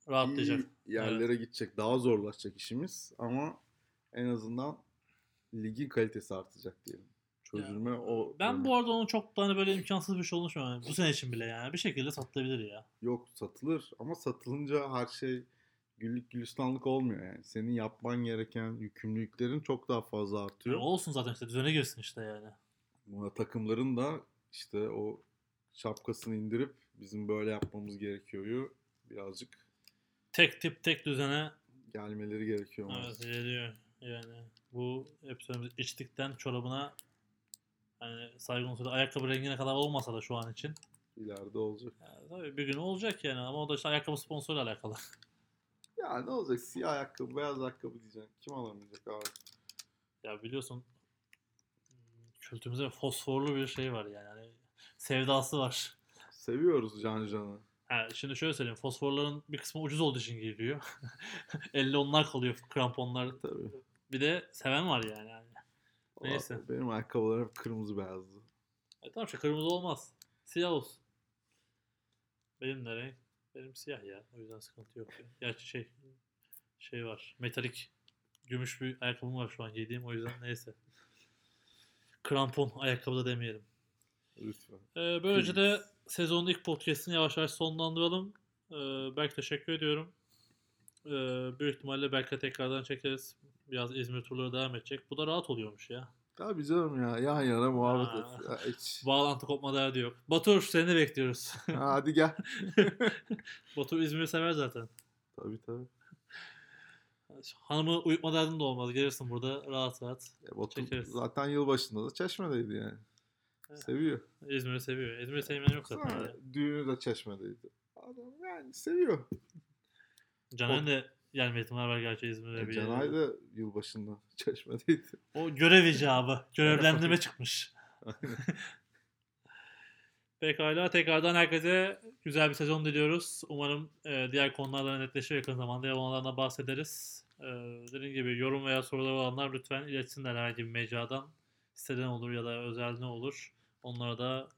Rahatlayacak. yerlere gidecek. Daha zorlaşacak işimiz ama en azından ligin kalitesi artacak diyelim. Çözülme o. Ben bu arada onun çok da hani böyle imkansız bir şey olduğunu düşünüyorum. Bu sene için bile yani. Bir şekilde satılabilir ya. Yok satılır ama satılınca her şey güllük gülistanlık olmuyor yani. Senin yapman gereken yükümlülüklerin çok daha fazla artıyor. Yani olsun zaten işte düzene girsin işte yani. Buna takımların da işte o şapkasını indirip bizim böyle yapmamız gerekiyor birazcık Tek tip tek düzene gelmeleri gerekiyor. evet, geliyor. Yani bu söylediğimiz içtikten çorabına hani saygı unsuru ayakkabı rengine kadar olmasa da şu an için. İleride olacak. Yani tabii bir gün olacak yani ama o da işte ayakkabı sponsoruyla alakalı. <laughs> Ya ne olacak? Siyah ayakkabı, beyaz ayakkabı diyeceksin. Kim alamayacak abi? Ya biliyorsun kültürümüzde fosforlu bir şey var yani. Hani sevdası var. Seviyoruz can cana. Ha, şimdi şöyle söyleyeyim. Fosforların bir kısmı ucuz olduğu için geliyor. <laughs> 50 onlar kalıyor kramponlar. Tabii. Bir de seven var yani. yani. Neyse. Valla Benim ayakkabılarım hep kırmızı beyazdı. E tamam işte kırmızı olmaz. Siyah olsun. Benim de renk. Benim siyah ya. O yüzden sıkıntı yok. ya. Gerçi şey şey var. Metalik gümüş bir ayakkabım var şu an giydiğim. O yüzden neyse. Krampon ayakkabı da demeyelim. Lütfen. Ee, böylece de sezonun ilk podcastini yavaş yavaş sonlandıralım. Ee, Berk teşekkür ediyorum. Ee, büyük ihtimalle Berk'le tekrardan çekeriz. Biraz İzmir turları devam edecek. Bu da rahat oluyormuş ya. Tabii canım ya. Yan yana muhabbet Ha. et. Ya hiç. <laughs> Bağlantı kopma derdi yok. Batur seni bekliyoruz. Ha, Hadi gel. <laughs> Batur İzmir'i sever zaten. tabii tabii. Hanımı uyutma derdin de olmaz. Gelirsin burada rahat rahat. Ya Batu Çekeriz. zaten yılbaşında da Çeşme'deydi yani. Seviyor. İzmir'i seviyor. İzmir'i sevmeyen yok zaten. Sonra ya. düğünü de Çeşme'deydi. Adam yani seviyor. Caner'in de gelme ihtimali var gerçi İzmir'e bir E, Canay yere. da yılbaşında <laughs> Çeşme'deydi. O görev icabı. Görevlendirme çıkmış. <laughs> Pekala tekrardan herkese güzel bir sezon diliyoruz. Umarım e, diğer konularla netleşir yakın zamanda ya onlardan da bahsederiz. E, dediğim gibi yorum veya soruları olanlar lütfen iletsinler herhangi bir mecradan. Siteden olur ya da özel ne olur. Onlara da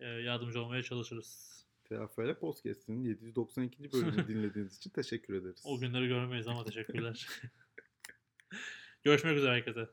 e, yardımcı olmaya çalışırız. TFL Podcast'inin 792. bölümünü <laughs> dinlediğiniz için teşekkür ederiz. O günleri görmeyiz ama teşekkürler. <laughs> Görüşmek üzere herkese.